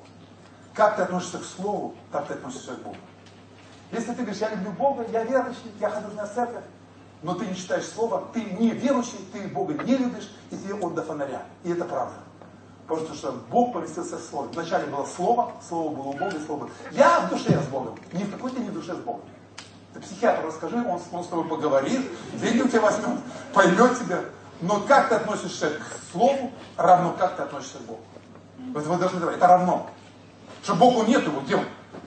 Как ты относишься к слову, так ты относишься к Богу. Если ты говоришь, я люблю Бога, я верующий, я хожу на церковь, но ты не читаешь Слово, ты не верующий, ты Бога не любишь, и тебе он до фонаря. И это правда. Потому что Бог поместился в Слове. Вначале было Слово, Слово было у Бога, Слово было. Я в душе с Богом. Не в какой-то не в душе с Богом. Ты психиатру расскажи, он, он с тобой поговорит, деньги у тебя возьмет, поймет тебя. Но как ты относишься к Слову, равно как ты относишься к Богу. Вот вы должны это равно. Что Богу нет его, где?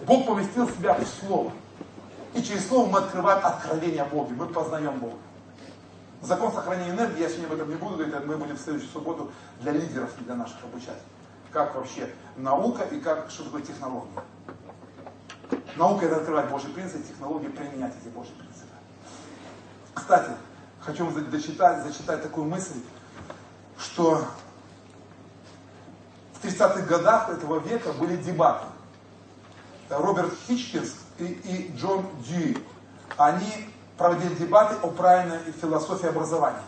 Бог поместил себя в Слово. И через Слово мы открываем откровение о Боге, мы познаем Бога. Закон сохранения энергии, я сегодня об этом не буду говорить, мы будем в следующую субботу для лидеров и для наших обучать. Как вообще наука и как, что такое технология. Наука это открывать Божий принцип, технология применять эти Божьи принципы. Кстати, хочу вам зачитать, зачитать такую мысль, что в 30-х годах этого века были дебаты. Роберт Хичкинс и, и Джон Дьюи, они проводили дебаты о правильной философии образования.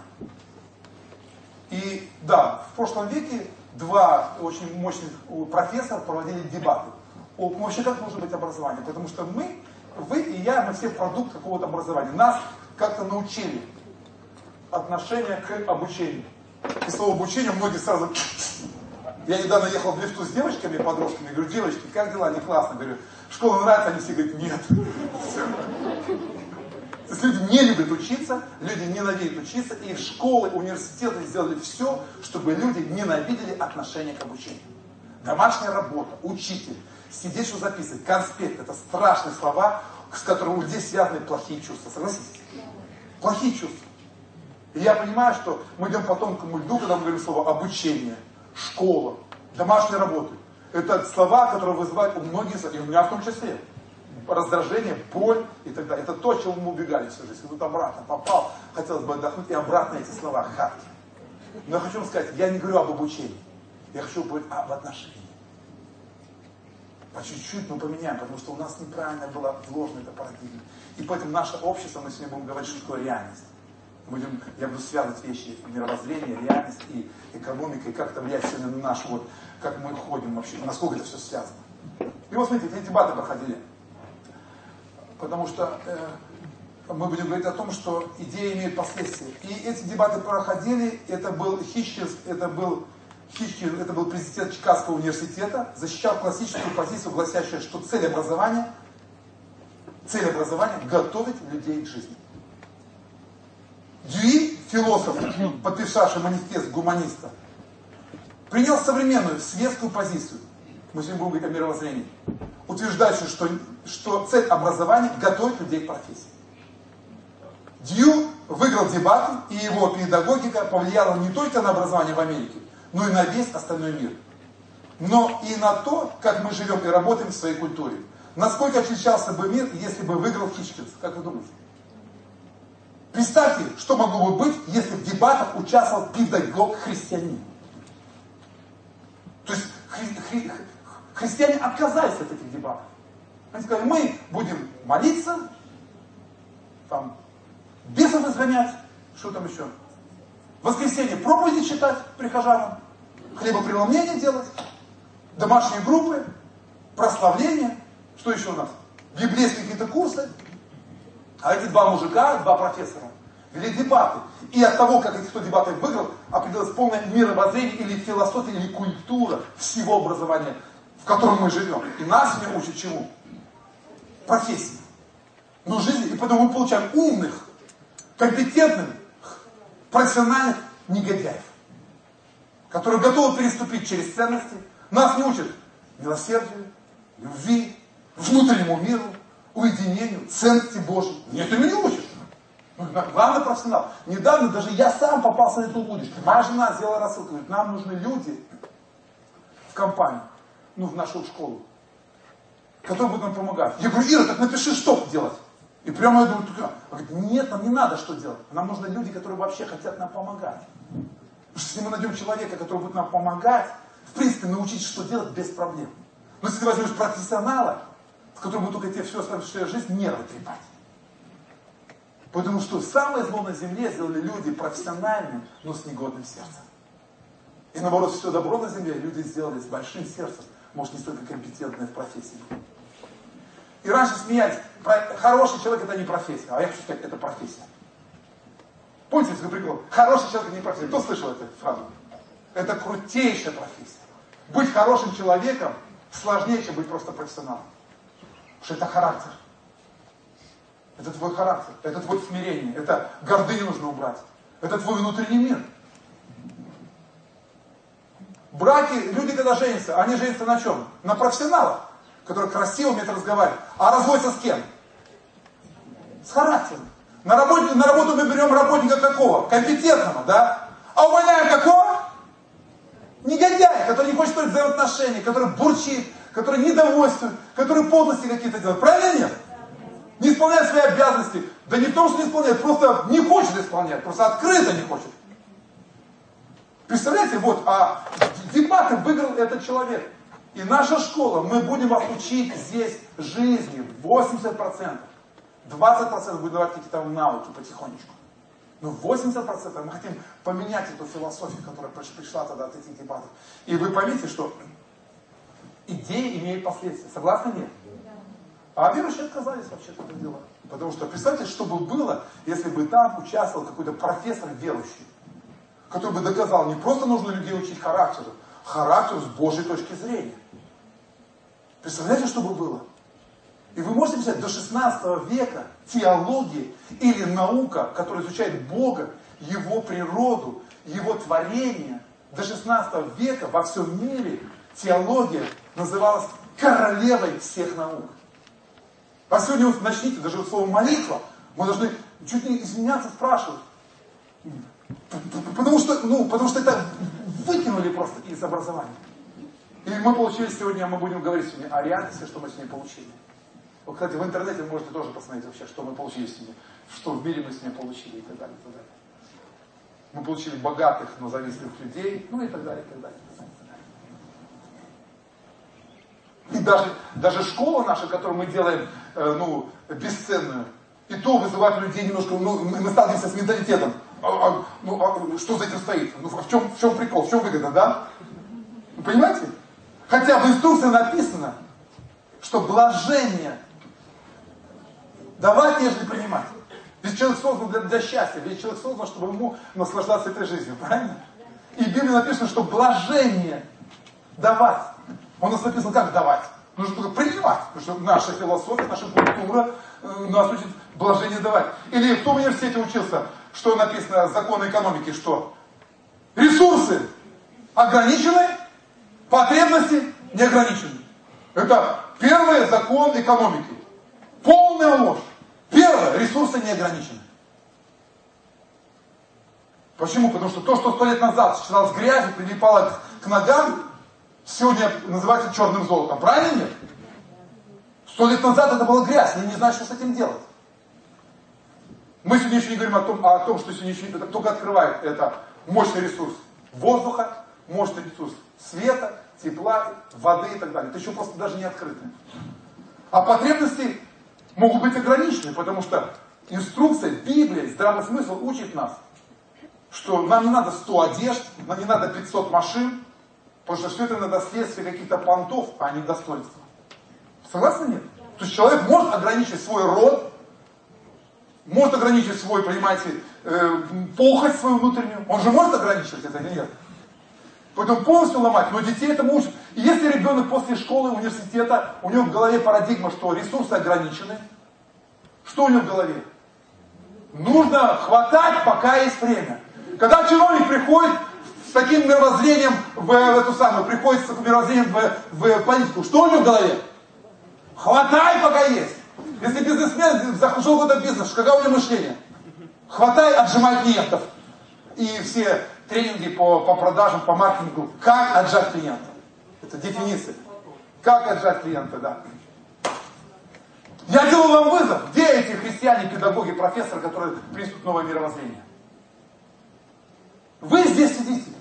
И да, в прошлом веке два очень мощных профессора проводили дебаты о вообще как должно быть образование. Потому что мы, вы и я, мы все продукт какого-то образования. Нас как-то научили отношение к обучению. И слово обучение многие сразу... (sniffs) Я недавно ехал в лифту с девочками, подростками, говорю, девочки, как дела? Они классно. Говорю, школа нравится? Они все говорят, нет. То есть люди не любят учиться, люди ненавидят учиться, и школы, университеты сделали все, чтобы люди ненавидели отношение к обучению. Домашняя работа, учитель, сидеть, что записывать, конспект, это страшные слова, с которыми у людей связаны плохие чувства. Согласитесь? Плохие чувства. И я понимаю, что мы идем по тонкому льду, когда мы говорим слово обучение, школа, домашняя работа. Это слова, которые вызывают у многих, и у меня в том числе, раздражение, боль и так далее. Это то, чего мы убегали всю жизнь. И тут обратно попал, хотелось бы отдохнуть, и обратно эти слова, хатки. Но я хочу вам сказать, я не говорю об обучении. Я хочу говорить об отношении. По чуть-чуть мы поменяем, потому что у нас неправильно была вложена эта парадигма. И поэтому наше общество, мы сегодня будем говорить, что реальность. Будем, я буду связывать вещи, мировоззрение, реальность и экономика, и как это влияет сегодня на наш, вот, как мы ходим вообще, насколько это все связано. И вот смотрите, эти дебаты проходили. Потому что э, мы будем говорить о том, что идеи имеют последствия. И эти дебаты проходили, это был Хищес, это был Хичкин, это был президент Чикагского университета, защищал классическую позицию, гласящую, что цель образования, цель образования – готовить людей к жизни. Дьюи, философ, подписавший манифест гуманиста, принял современную светскую позицию. Мы сегодня будем говорить о мировоззрении. Утверждающую, что, что цель образования – готовить людей к профессии. Дью выиграл дебаты, и его педагогика повлияла не только на образование в Америке, но и на весь остальной мир. Но и на то, как мы живем и работаем в своей культуре. Насколько отличался бы мир, если бы выиграл Хичкинс? Как вы думаете? Представьте, что могло бы быть, если в дебатах участвовал педагог-христианин. То есть хри хри христиане отказались от этих дебатов. Они сказали, мы будем молиться, там, бесов изгонять, что там еще? В воскресенье проповеди читать прихожанам, хлебопреломление делать, домашние группы, прославление, что еще у нас? Библейские какие-то курсы. А эти два мужика, два профессора, вели дебаты. И от того, как эти кто дебаты выиграл, определилось полное мировоззрение или философия, или культура всего образования, в котором мы живем. И нас не учат чему? Профессии. Но жизнь, и поэтому мы получаем умных, компетентных, профессиональных негодяев которые готовы переступить через ценности, нас не учат милосердию, любви, внутреннему миру, уединению, ценности Божьей. Нет, это не учат. Главный профессионал. Недавно даже я сам попался на эту удочку. Моя жена сделала рассылку, говорит, нам нужны люди в компании, ну, в нашу школу, которые будут нам помогать. Я говорю, Ира, так напиши, что делать. И прямо я думаю, говорит, нет, нам не надо что делать. Нам нужны люди, которые вообще хотят нам помогать. Если мы найдем человека, который будет нам помогать, в принципе, научить, что делать без проблем. Но если ты возьмешь профессионала, с которым будет только тебе всю оставшуюся жизнь нервы трепать. Потому что самое зло на земле сделали люди профессиональным, но с негодным сердцем. И наоборот, все добро на земле люди сделали с большим сердцем, может, не столько компетентные в профессии. И раньше смеялись, хороший человек это не профессия, а я хочу сказать, это профессия. Помните этот прикол? Хороший человек не профессия. Кто слышал эту фразу? Это крутейшая профессия. Быть хорошим человеком сложнее, чем быть просто профессионалом. Потому что это характер. Это твой характер, это твое смирение, это гордыню нужно убрать. Это твой внутренний мир. Браки, люди когда женятся, они женятся на чем? На профессионалах, которые красиво умеют разговаривать. А разводятся с кем? С характером. На, работе, на работу мы берем работника какого? Компетентного, да? А увольняем какого? Негодяя, который не хочет строить взаимоотношения, который бурчит, который недовольствует, который подлости какие-то делает. Правильно нет? Не исполняет свои обязанности. Да не в том, что не исполняет, просто не хочет исполнять, просто открыто не хочет. Представляете, вот, а дебаты выиграл этот человек. И наша школа, мы будем вас учить здесь жизни 80%. 20% будет давать какие-то навыки потихонечку. Но 80% мы хотим поменять эту философию, которая пришла тогда от этих дебатов. И вы поймите, что идеи имеют последствия. Согласны нет? А верующие отказались вообще от этого дела. Потому что представьте, что бы было, если бы там участвовал какой-то профессор верующий, который бы доказал, не просто нужно людей учить характеру, характеру с Божьей точки зрения. Представляете, что бы было? И вы можете представить, до 16 века теология или наука, которая изучает Бога, Его природу, Его творение, до 16 века во всем мире теология называлась королевой всех наук. А сегодня вы начните, даже слово молитва, мы должны чуть не изменяться, спрашивать. Потому что, ну, потому что это выкинули просто из образования. И мы получили сегодня, мы будем говорить сегодня о реальности, что мы сегодня получили. Вот, кстати, в интернете вы можете тоже посмотреть вообще, что мы получили с ними, что в мире мы с ними получили и так далее, и так далее. Мы получили богатых, но завистливых людей, ну и так далее, и так далее. И даже, даже школа наша, которую мы делаем, э, ну, бесценную, и то вызывает людей немножко, ну, мы сталкиваемся с менталитетом. А, а, ну, а, что за этим стоит? Ну, в чем, в чем прикол, в чем выгода, да? Вы понимаете? Хотя в инструкции написано, что блажение давать, нежели принимать. Ведь человек создан для, для счастья, ведь человек создан, чтобы ему наслаждаться этой жизнью, правильно? И в Библии написано, что блажение давать. У нас написано, как давать? Нужно только принимать, потому что наша философия, наша культура э, нас учит блажение давать. Или кто в университете учился, что написано закон экономики, что ресурсы ограничены, потребности не ограничены. Это первый закон экономики. Полная ложь. Первое, ресурсы не ограничены. Почему? Потому что то, что сто лет назад считалось грязью, прилипало к ногам, сегодня называется черным золотом. Правильно? Сто лет назад это была грязь, они не знают, что с этим делать. Мы сегодня еще не говорим о том, о том что сегодня еще это только открывает это мощный ресурс воздуха, мощный ресурс света, тепла, воды и так далее. Это еще просто даже не открыто. А потребности могут быть ограничены, потому что инструкция, Библия, здравый смысл учит нас, что нам не надо 100 одежд, нам не надо 500 машин, потому что все это надо следствие каких-то понтов, а не достоинства. Согласны нет? То есть человек может ограничить свой род, может ограничить свой, понимаете, э, похоть свою внутреннюю. Он же может ограничивать это или нет? Поэтому полностью ломать, но детей этому учат. И если ребенок после школы, университета, у него в голове парадигма, что ресурсы ограничены, что у него в голове? Нужно хватать, пока есть время. Когда чиновник приходит таким мировоззрением в, в эту самую, приходит с таким мировоззрением в, в политику, что у него в голове? Хватай, пока есть. Если бизнесмен захотел какой-то бизнес, каково у него мышление? Хватай, отжимай клиентов. И все тренинги по, по продажам, по маркетингу. Как отжать клиента? Это дефиниция. Как отжать клиента, да. Я делаю вам вызов. Где эти христиане, педагоги, профессоры, которые принесут новое мировоззрение? Вы здесь сидите.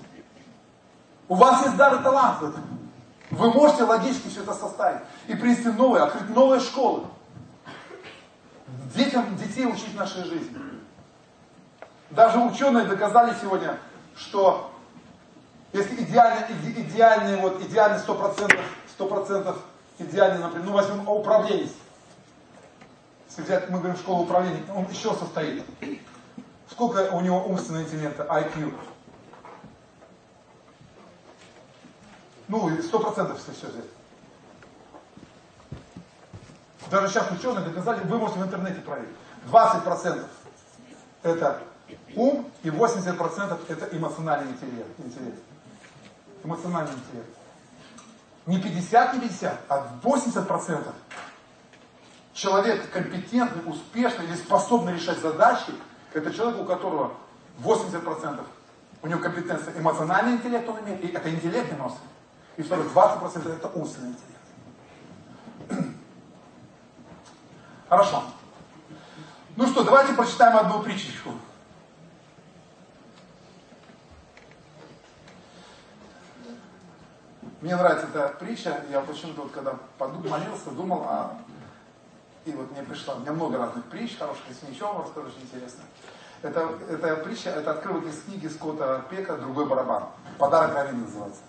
У вас есть дар и талант в этом. Вы можете логически все это составить и принести новое, открыть новые школы. Детям, детей учить нашей жизни. Даже ученые доказали сегодня, что если идеально, иде, идеальный, вот, идеальный 100%, 100% идеальный, например, ну возьмем управленец. Если взять, мы говорим школу управления, он еще состоит. Сколько у него умственного интеллекта, IQ? Ну, 100% если все взять. Даже сейчас ученые доказали, вы можете в интернете проверить. 20% это ум и 80% это эмоциональный интеллект. интеллект. Эмоциональный интеллект. Не 50, не 50, а 80% человек компетентный, успешный или способный решать задачи, это человек, у которого 80% у него компетенция эмоциональный интеллект он имеет, и это интеллект 90. И второй 20% это умственный интеллект. (clears throat) Хорошо. Ну что, давайте прочитаем одну притчечку. Мне нравится эта притча, я почему-то вот когда подумал, молился, думал, а... и вот мне пришло, у меня много разных притч хороших, если ничего расскажу, очень интересно. Это, это притча, это открывок из книги Скотта Пека «Другой барабан». «Подарок Равин» называется.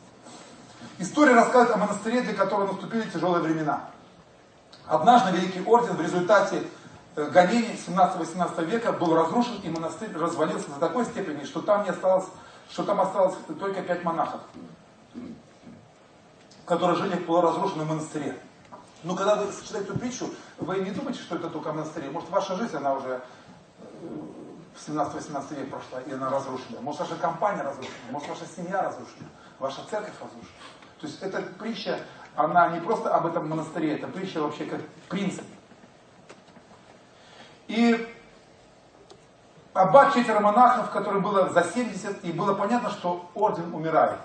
История рассказывает о монастыре, для которого наступили тяжелые времена. Однажды Великий Орден в результате э, гонений 17-18 века был разрушен, и монастырь развалился до такой степени, что там, не осталось, что там осталось только пять монахов которые жили в полуразрушенном монастыре. Но когда вы читаете эту притчу, вы не думаете, что это только монастырь. Может, ваша жизнь, она уже э, в 17-18 век прошла, и она разрушена. Может, ваша компания разрушена, может, ваша семья разрушена, ваша церковь разрушена. То есть эта притча, она не просто об этом монастыре, это притча вообще как принцип. И аббат четверо монахов, которым было за 70, и было понятно, что орден умирает.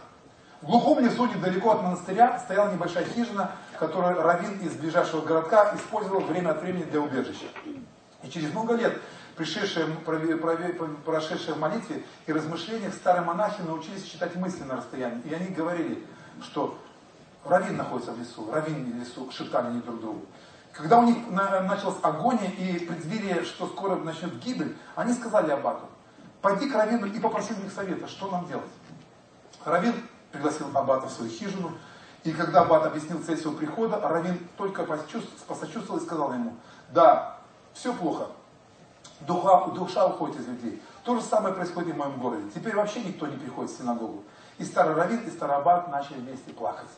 В глухом лесу недалеко от монастыря стояла небольшая хижина, которую раввин из ближайшего городка использовал время от времени для убежища. И через много лет, пришедшие, прошедшие в молитве и размышлениях, старые монахи научились читать мысли на расстоянии. И они говорили, что Равин находится в лесу, Равин в лесу, шептали они друг другу. Когда у них началась агония и преддверие, что скоро начнет гибель, они сказали Аббату, пойди к Равину и попроси у них совета, что нам делать. Равин пригласил Аббата в свою хижину, и когда Аббат объяснил цель своего прихода, Равин только посочувствовал и сказал ему, да, все плохо, духа, душа уходит из людей. То же самое происходит и в моем городе. Теперь вообще никто не приходит в синагогу. И старый Равин, и старый Аббат начали вместе плакать.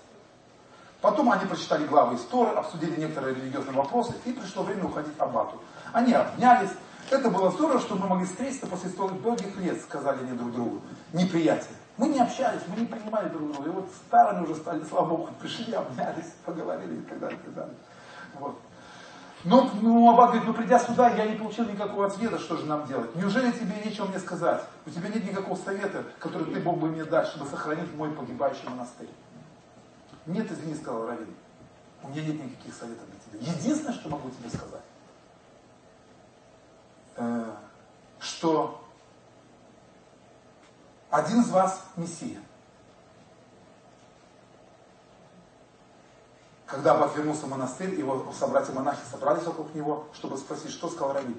Потом они прочитали главы истории, обсудили некоторые религиозные вопросы, и пришло время уходить Аббату. Они обнялись. Это было здорово, что мы могли встретиться после столь долгих лет, сказали они друг другу. Неприятие. Мы не общались, мы не принимали друг друга. И вот старыми уже стали, слава Богу, пришли, обнялись, поговорили и так далее. И так далее. Вот. Но ну, Аббат говорит, ну придя сюда, я не получил никакого ответа, что же нам делать. Неужели тебе нечего мне сказать? У тебя нет никакого совета, который ты Бог бы мне дать, чтобы сохранить мой погибающий монастырь. Нет, извини, сказал Равин. У меня нет никаких советов для тебя. Единственное, что могу тебе сказать, э, что один из вас Мессия. Когда вернулся в монастырь, его собратья-монахи собрались вокруг него, чтобы спросить, что сказал Равин.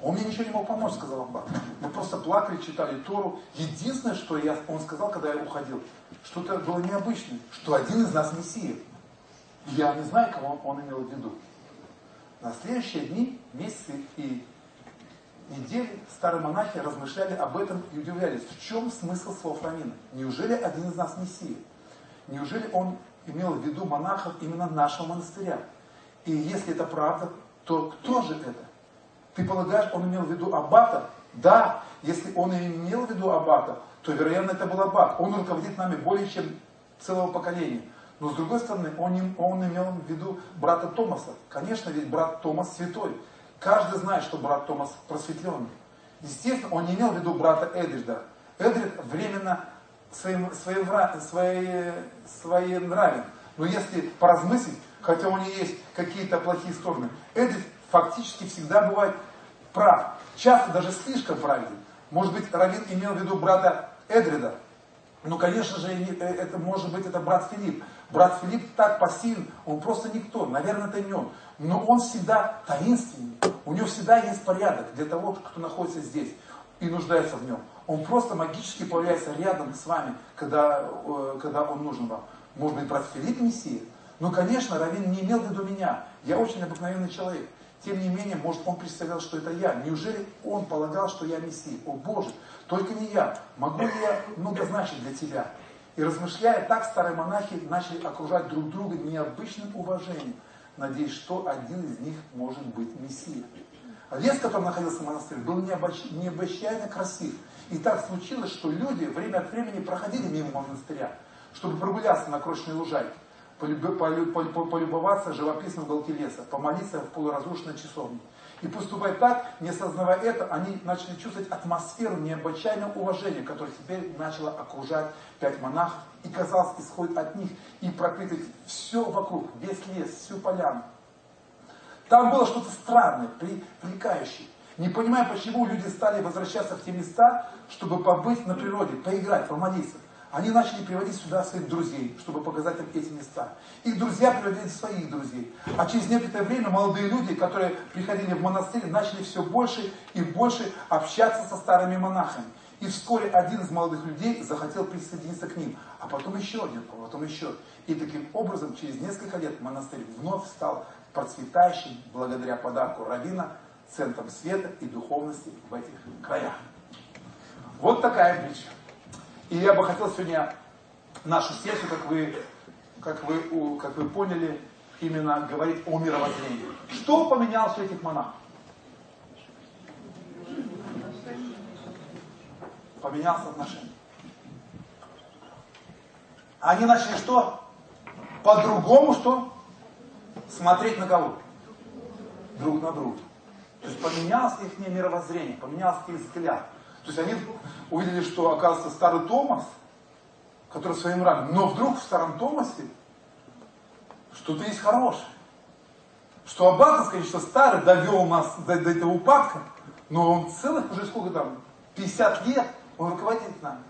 Он мне ничего не мог помочь, сказал Аббат. Мы просто плакали, читали Тору. Единственное, что я, он сказал, когда я уходил, что-то было необычное, что один из нас Мессия. Я не знаю, кого он, он имел в виду. На следующие дни, месяцы и недели старые монахи размышляли об этом и удивлялись, в чем смысл слов Рамина. Неужели один из нас Мессия? Неужели он имел в виду монахов именно нашего монастыря? И если это правда, то кто же это? Ты полагаешь, он имел в виду аббата? Да, если он имел в виду аббата, то, вероятно, это был аббат. Он руководит нами более чем целого поколения. Но, с другой стороны, он, он имел в виду брата Томаса. Конечно, ведь брат Томас святой. Каждый знает, что брат Томас просветленный. Естественно, он не имел в виду брата Эдрida. Эдрид временно своим, своим, своим, своим нравен. Но если поразмыслить, хотя у него есть какие-то плохие стороны, Эдрид фактически всегда бывает прав. Часто даже слишком праведен. Может быть, Равин имел в виду брата Эдрида. Ну, конечно же, э, это может быть это брат Филипп. Брат Филипп так пассивен, он просто никто, наверное, это не он. Но он всегда таинственный, у него всегда есть порядок для того, кто находится здесь и нуждается в нем. Он просто магически появляется рядом с вами, когда, э, когда он нужен вам. Может быть, брат Филипп Мессия? Ну, конечно, Равин не имел в виду меня. Я очень обыкновенный человек. Тем не менее, может, он представлял, что это я. Неужели он полагал, что я Мессия? О Боже, только не я. Могу ли я много значить для тебя? И размышляя, так старые монахи начали окружать друг друга необычным уважением, надеясь, что один из них может быть Мессия. Лес, в котором находился монастырь, был необычайно красив. И так случилось, что люди время от времени проходили мимо монастыря, чтобы прогуляться на крошечной лужайке полюбоваться живописным уголке леса, помолиться в полуразрушенной часовне. И поступая так, не осознавая это, они начали чувствовать атмосферу необычайного уважения, которое теперь начало окружать пять монахов, и казалось, исходит от них, и пропитывает все вокруг, весь лес, всю поляну. Там было что-то странное, привлекающее. Не понимая, почему люди стали возвращаться в те места, чтобы побыть на природе, поиграть, помолиться. Они начали приводить сюда своих друзей, чтобы показать им эти места. Их друзья приводили своих друзей. А через некоторое время молодые люди, которые приходили в монастырь, начали все больше и больше общаться со старыми монахами. И вскоре один из молодых людей захотел присоединиться к ним, а потом еще один, а потом еще. И таким образом через несколько лет монастырь вновь стал процветающим благодаря подарку Равина центром света и духовности в этих краях. Вот такая притча. И я бы хотел сегодня нашу сессию, как вы, как вы, как вы поняли, именно говорить о мировоззрении. Что поменялось у этих монахов? Поменялось отношение. Они начали что? По-другому что? Смотреть на кого? Друг на друга. То есть поменялось их мировоззрение, поменялся их взгляд. То есть они увидели, что оказывается старый Томас, который своим ранен, но вдруг в старом Томасе что-то есть хорошее. Что Аббатов, конечно, старый довел нас до, до этого упадка, но он целых уже сколько там, 50 лет, он руководит нами.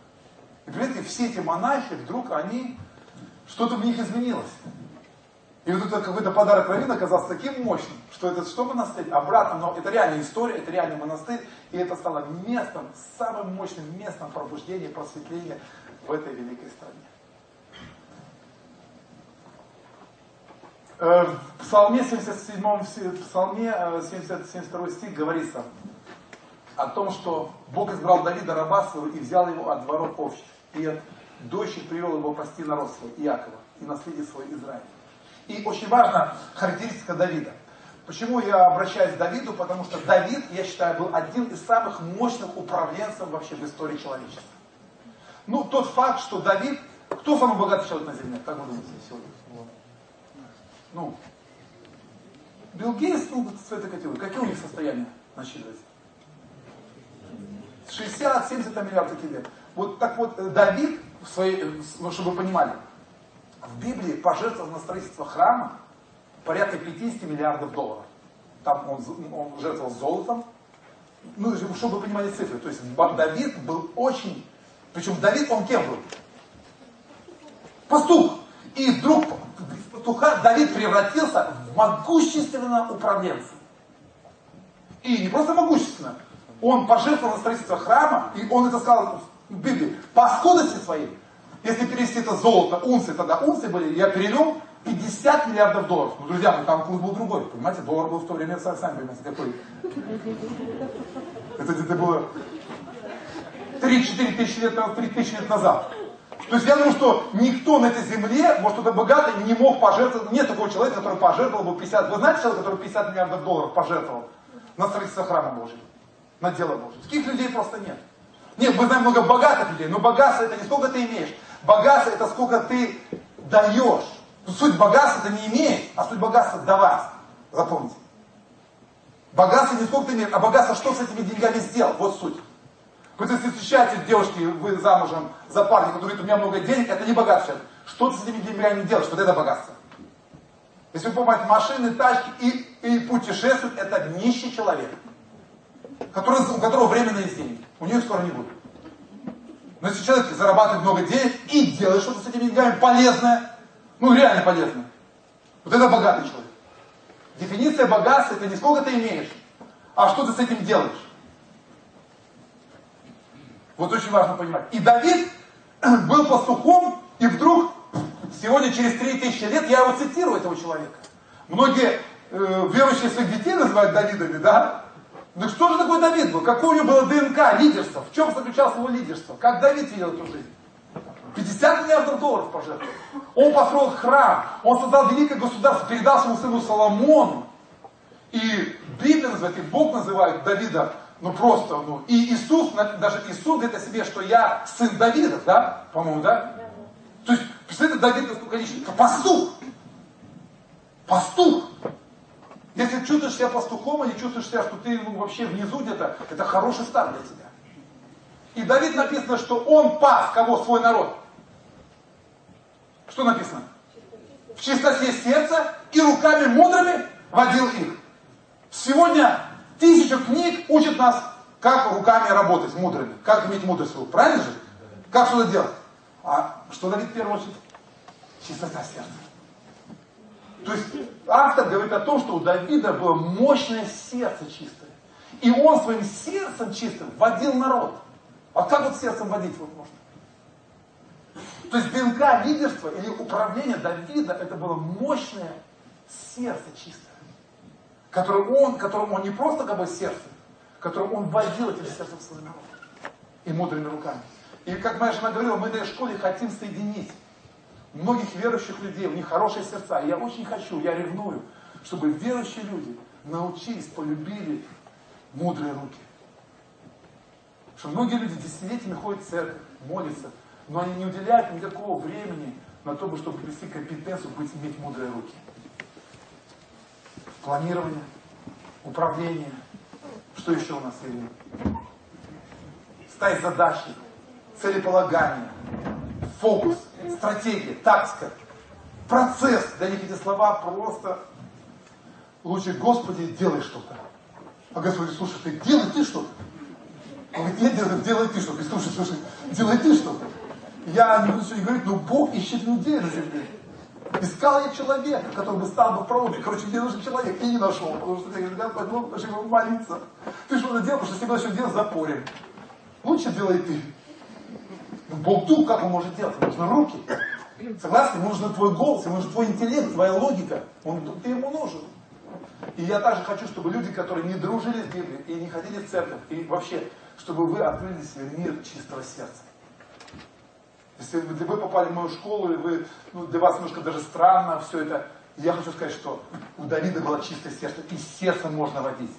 И понимаете, все эти монахи вдруг они что-то в них изменилось. И вот это какой-то подарок раввина оказался таким мощным, что это что монастырь? Обратно, но это реальная история, это реальный монастырь, и это стало местом, самым мощным местом пробуждения, просветления в этой великой стране. Э, в Псалме 77, в Псалме 70, 72 стих говорится о том, что Бог избрал Давида раба своего и взял его от дворов общих, и от дочек привел его пасти народ свой, Иакова, и наследие свой Израиль. И очень важна характеристика Давида. Почему я обращаюсь к Давиду? Потому что Давид, я считаю, был один из самых мощных управленцев вообще в истории человечества. Ну, тот факт, что Давид, кто самый богатый человек на земле, как вы думаете сегодня? Ну, Билл Гейтс, ну, с этой категории, какие у них состояния насчитывается? 60-70 миллиардов лет. Вот так вот, э, Давид, в своей, ну, чтобы вы понимали, в Библии пожертвовал на строительство храма порядка 50 миллиардов долларов. Там он, он жертвовал золотом. Ну, чтобы вы понимали цифры. То есть Давид был очень... Причем Давид, он кем был? Пастух. И вдруг пастуха Давид превратился в могущественного управленца. И не просто могущественно. Он пожертвовал на строительство храма, и он это сказал в Библии, по скудости своей если перевести это золото, унции, тогда унции были, я перевел 50 миллиардов долларов. Ну, друзья, ну там курс был другой, понимаете, доллар был в то время, сами понимаете, какой. Это где-то было 3-4 тысячи лет, 3 тысячи лет назад. То есть я думаю, что никто на этой земле, может кто-то богатый, не мог пожертвовать, нет такого человека, который пожертвовал бы 50, вы знаете человека, который 50 миллиардов долларов пожертвовал на строительство храма Божьего, на дело Божье? Таких людей просто нет. Нет, мы знаем много богатых людей, но богатство это не сколько ты имеешь, Богатство это сколько ты даешь. Суть богатства это не имеет, а суть богатства давать. Запомните. Богатство не сколько ты имеешь, а богатство что с этими деньгами сделал. Вот суть. Вот если встречаетесь девушки, вы замужем за парня, который говорит, у меня много денег, это не богатство. Что ты с этими деньгами делаешь? Вот это богатство. Если вы покупаете машины, тачки и, и путешествует, это нищий человек, который, у которого временные деньги. У нее скоро не будет. Но если человек зарабатывает много денег и делает что-то с этими деньгами полезное, ну реально полезное, вот это богатый человек. Дефиниция богатства это не сколько ты имеешь, а что ты с этим делаешь. Вот очень важно понимать. И Давид (clears throat) был пастухом, и вдруг, сегодня через 3000 лет, я его цитирую, этого человека. Многие э, верующие своих детей называют Давидами, да? Ну что же такое Давид был? Какое у него было ДНК, лидерство? В чем заключалось его лидерство? Как Давид видел эту жизнь? 50 миллиардов долларов пожертвовал. Он построил храм, он создал великое государство, передал своему сыну Соломону. И Библия называет, и Бог называет Давида, ну просто, ну, и Иисус, даже Иисус говорит о себе, что я сын Давида, да, по-моему, да? То есть, представляете, Давид насколько личный, пастух. Пастух. Если чувствуешь себя пастухом, или чувствуешь себя, что ты ну, вообще внизу где-то, это хороший старт для тебя. И Давид написано, что он пас кого? Свой народ. Что написано? В чистоте сердца и руками мудрыми водил их. Сегодня тысячу книг учат нас, как руками работать мудрыми, как иметь мудрость рук. Правильно же? Как что-то делать. А что Давид в первую очередь? Чистота сердца. То есть автор говорит о том, что у Давида было мощное сердце чистое. И он своим сердцем чистым водил народ. А как вот сердцем водить вот можно? То есть ДНК лидерства или управления Давида это было мощное сердце чистое. Которое он, которым он не просто как бы сердце, которым он водил этим сердцем свой народ. И мудрыми руками. И как моя жена говорила, мы на этой школе хотим соединить многих верующих людей, у них хорошие сердца. И я очень хочу, я ревную, чтобы верующие люди научились, полюбили мудрые руки. Что многие люди десятилетиями ходят в церковь, молятся, но они не уделяют никакого времени на то, чтобы привести компетенцию, быть, иметь мудрые руки. Планирование, управление. Что еще у нас есть? Ставить задачи, целеполагание, фокус, стратегия, тактика, процесс. Для них эти слова просто лучше, Господи, делай что-то. А Господь говорит, слушай, ты делай ты что-то. Он говорит, нет, делай, делай ты что-то. Слушай, слушай, делай ты что-то. Я не буду сегодня говорить, но Бог ищет людей на земле. Искал я человека, который бы стал бы пророком. Короче, мне нужен человек. И не нашел, потому что я говорю, пойду пошли молиться. Ты что надо делать, потому что если бы начал делать, запорим. Лучше делай ты. Ну, Бог дух, как он может делать? Ему нужны руки. Согласны? Ему нужен твой голос, ему нужен твой интеллект, твоя логика. Он, ты ему нужен. И я также хочу, чтобы люди, которые не дружили с Библией и не ходили в церковь, и вообще, чтобы вы открыли себе мир чистого сердца. Если вы попали в мою школу, и вы, ну, для вас немножко даже странно все это, я хочу сказать, что у Давида было чистое сердце, и сердцем можно водить.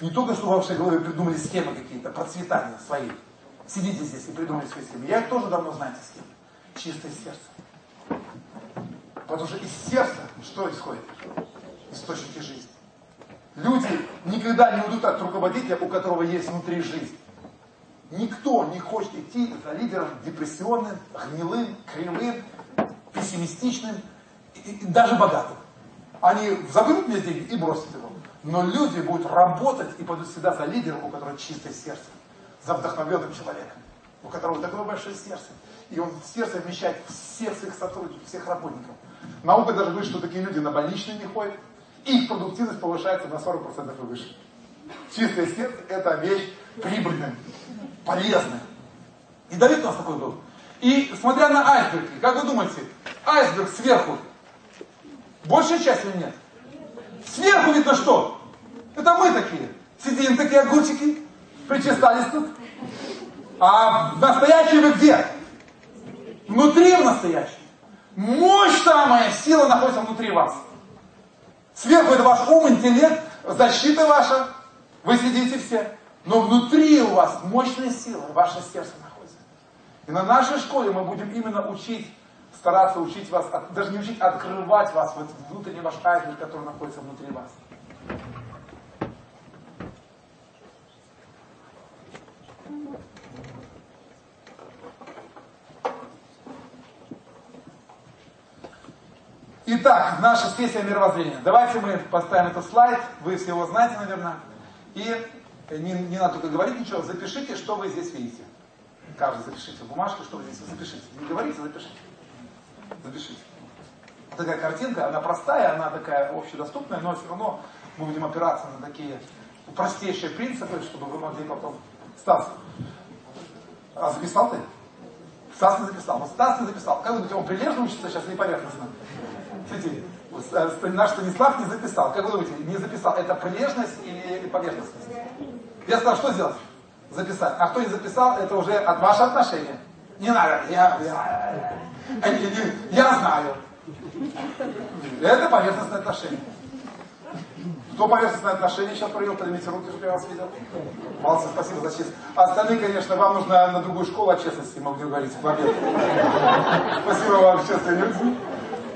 Не только, что в вашей голове придумали схемы какие-то, процветания свои. Сидите здесь и придумали свои схемы. Я их тоже давно знаю, эти схемы. Чистое сердце. Потому что из сердца что исходит? Источники жизни. Люди никогда не уйдут от руководителя, у которого есть внутри жизнь. Никто не хочет идти за лидером депрессионным, гнилым, кривым, пессимистичным и, и даже богатым. Они заберут мне деньги и бросят его. Но люди будут работать и пойдут всегда за лидером, у которого чистое сердце, за вдохновленным человеком, у которого такое большое сердце. И он сердце вмещает всех своих сотрудников, всех работников. Наука даже говорит, что такие люди на больничные не ходят, их продуктивность повышается на 40% и выше. Чистое сердце – это вещь прибыльная, полезная. И Давид у нас такой был. И смотря на айсберг, как вы думаете, айсберг сверху, большая часть или нет? Сверху видно что? Это мы такие. Сидим такие огурчики, причесались тут. А настоящий вы где? Внутри в настоящем. Мощь самая, сила находится внутри вас. Сверху это ваш ум, интеллект, защита ваша. Вы сидите все. Но внутри у вас мощная сила, ваше сердце находится. И на нашей школе мы будем именно учить, стараться учить вас, даже не учить, открывать вас, вот внутренний ваш айсберг, который находится внутри вас. Итак, наша сессия мировоззрения. Давайте мы поставим этот слайд, вы все его знаете, наверное. И не, не надо только говорить ничего, запишите, что вы здесь видите. Каждый запишите в бумажке, что вы здесь запишите. Не говорите, запишите. Запишите. Такая картинка, она простая, она такая общедоступная, но все равно мы будем опираться на такие простейшие принципы, чтобы вы могли потом... Стас, а записал ты? Стас не записал. Вот Стас не записал. Как думаете, он прилежно учится сейчас или поверхностно? Смотрите, наш Станислав не записал. Как вы думаете, не записал, это прилежность или поверхностность? Я сказал, что сделать? Записать. А кто не записал, это уже от вашего отношения. Не надо, я, я, я, я знаю. Это поверхностное отношение. Кто поверхностное отношение сейчас провел, поднимите руки, чтобы я вас видел. Молодцы, спасибо за честь. Остальные, конечно, вам нужно на другую школу от честности, будем говорить в обед. Спасибо вам, честные люди.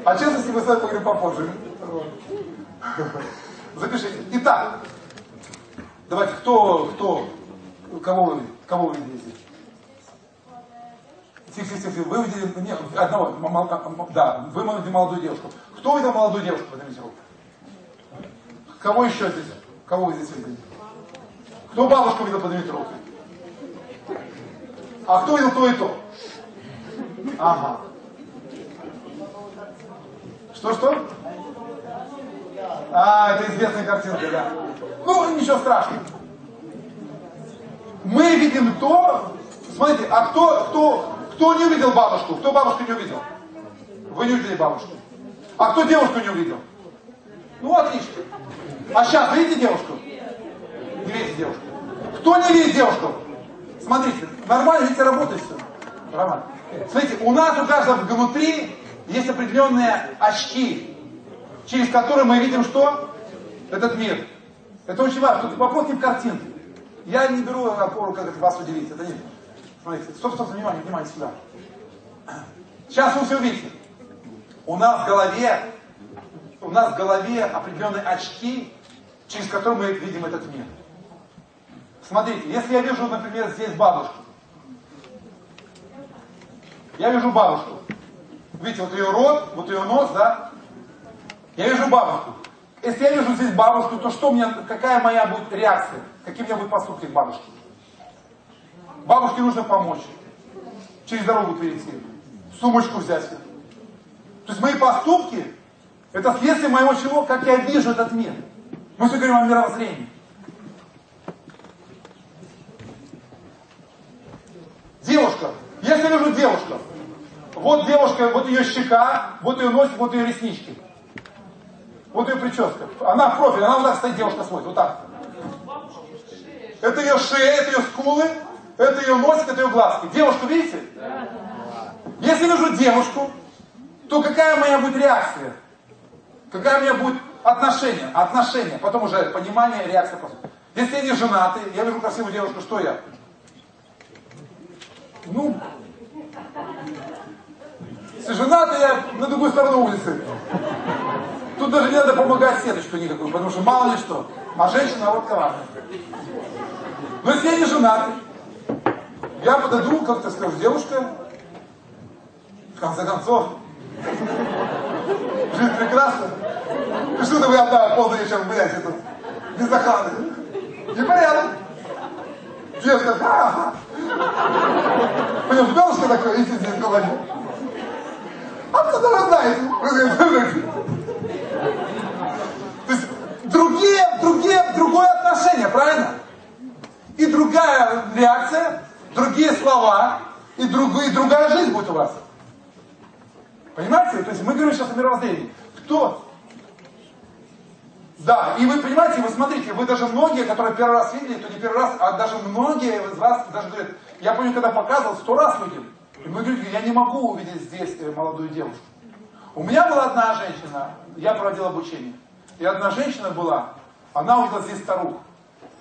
О честности мы с вами поговорим попозже. Запишите. Итак, давайте, кто, кто, кого вы, кого вы видите? Тихо, тихо, тихо. Вы видели нет, одного, да, вы видели молодую девушку. Кто видел молодую девушку? Поднимите руку. Кого еще здесь? Кого вы здесь видели? Кто бабушку видел, поднимите руку. А кто видел то и то? Ага. Что-что? А, это известная картинка, да. Ну, ничего страшного. Мы видим то, смотрите, а кто, кто, кто не увидел бабушку? Кто бабушку не увидел? Вы не увидели бабушку. А кто девушку не увидел? Ну, отлично. А сейчас видите девушку? Не видите девушку. Кто не видит девушку? Смотрите, нормально, видите, работает все. Нормально. Смотрите, у нас у каждого внутри есть определенные очки, через которые мы видим что? Этот мир. Это очень важно. Тут вопрос картинке. Я не беру опору, как это вас удивить. Это не. Смотрите, стоп, стоп, внимание, внимание сюда. Сейчас вы все увидите. У нас в голове, у нас в голове определенные очки, через которые мы видим этот мир. Смотрите, если я вижу, например, здесь бабушку. Я вижу бабушку. Видите, вот ее рот, вот ее нос, да? Я вижу бабушку. Если я вижу здесь бабушку, то что мне, какая моя будет реакция? Какие у меня будут поступки к бабушке? Бабушке нужно помочь. через дорогу перейти, сумочку взять. То есть мои поступки, это следствие моего чего, как я вижу этот мир. Мы все говорим о мировоззрении. Девушка. Если вижу девушку, вот девушка, вот ее щека, вот ее носик, вот ее реснички. Вот ее прическа. Она в профиль, она вот так стоит, девушка смотрит, вот так. Это ее шея, это ее скулы, это ее носик, это ее глазки. Девушку видите? Если вижу девушку, то какая моя будет реакция? Какая у меня будет отношение? Отношение, потом уже понимание, реакция. Если я не женатый, я вижу красивую девушку, что я? Ну, женатый, я на другую сторону улицы. Тут даже не надо помогать сеточку никакую, потому что мало ли что. А женщина вот коварная. Но если я не женатый, я подойду, как-то скажу, девушка, в конце концов, жизнь прекрасна. И что-то вы одна полный вечер, блядь, это, без охраны. Непорядок. Девушка, ха-ха. Понимаешь, девушка такое, идите здесь говорит. Откуда вы знаете? То есть другие, другие, другое отношение, правильно? И другая реакция, другие слова, и, друг, и другая жизнь будет у вас. Понимаете? То есть мы говорим сейчас о мировоззрении. Кто? Да, и вы понимаете, вы смотрите, вы даже многие, которые первый раз видели, то не первый раз, а даже многие из вас даже говорят, я помню, когда показывал, сто раз видел. И мы говорим, я не могу увидеть здесь э, молодую девушку. У меня была одна женщина, я проводил обучение. И одна женщина была, она увидела здесь старух.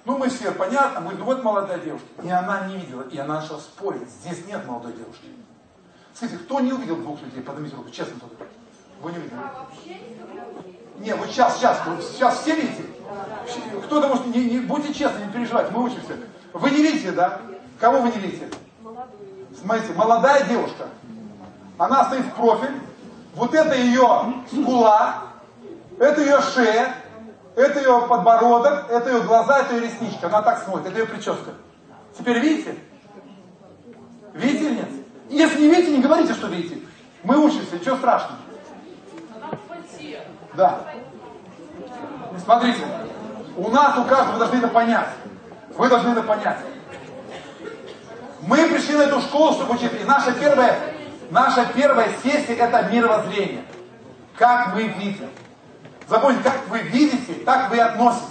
Ну, мы все, понятно, мы ну вот молодая девушка. И она не видела, и она начала спорить, здесь нет молодой девушки. Скажите, кто не увидел двух людей? Поднимите руку, честно только. Вы не увидели? Не, вот сейчас, сейчас, сейчас все видите? Кто-то может, не, не, будьте честны, не переживайте, мы учимся. Вы не видите, да? Кого вы не видите? Смотрите, молодая девушка. Она стоит в профиль. Вот это ее скула, это ее шея, это ее подбородок, это ее глаза, это ее ресничка. Она так смотрит, это ее прическа. Теперь видите? Видите или нет? Если не видите, не говорите, что видите. Мы учимся, ничего страшного. Да. Смотрите, у нас, у каждого, вы должны это понять. Вы должны это понять. Мы пришли на эту школу, чтобы учиться. И наша первая, наша первая сессия это мировоззрение. Как мы видим. Запомните, как вы видите, так вы относитесь.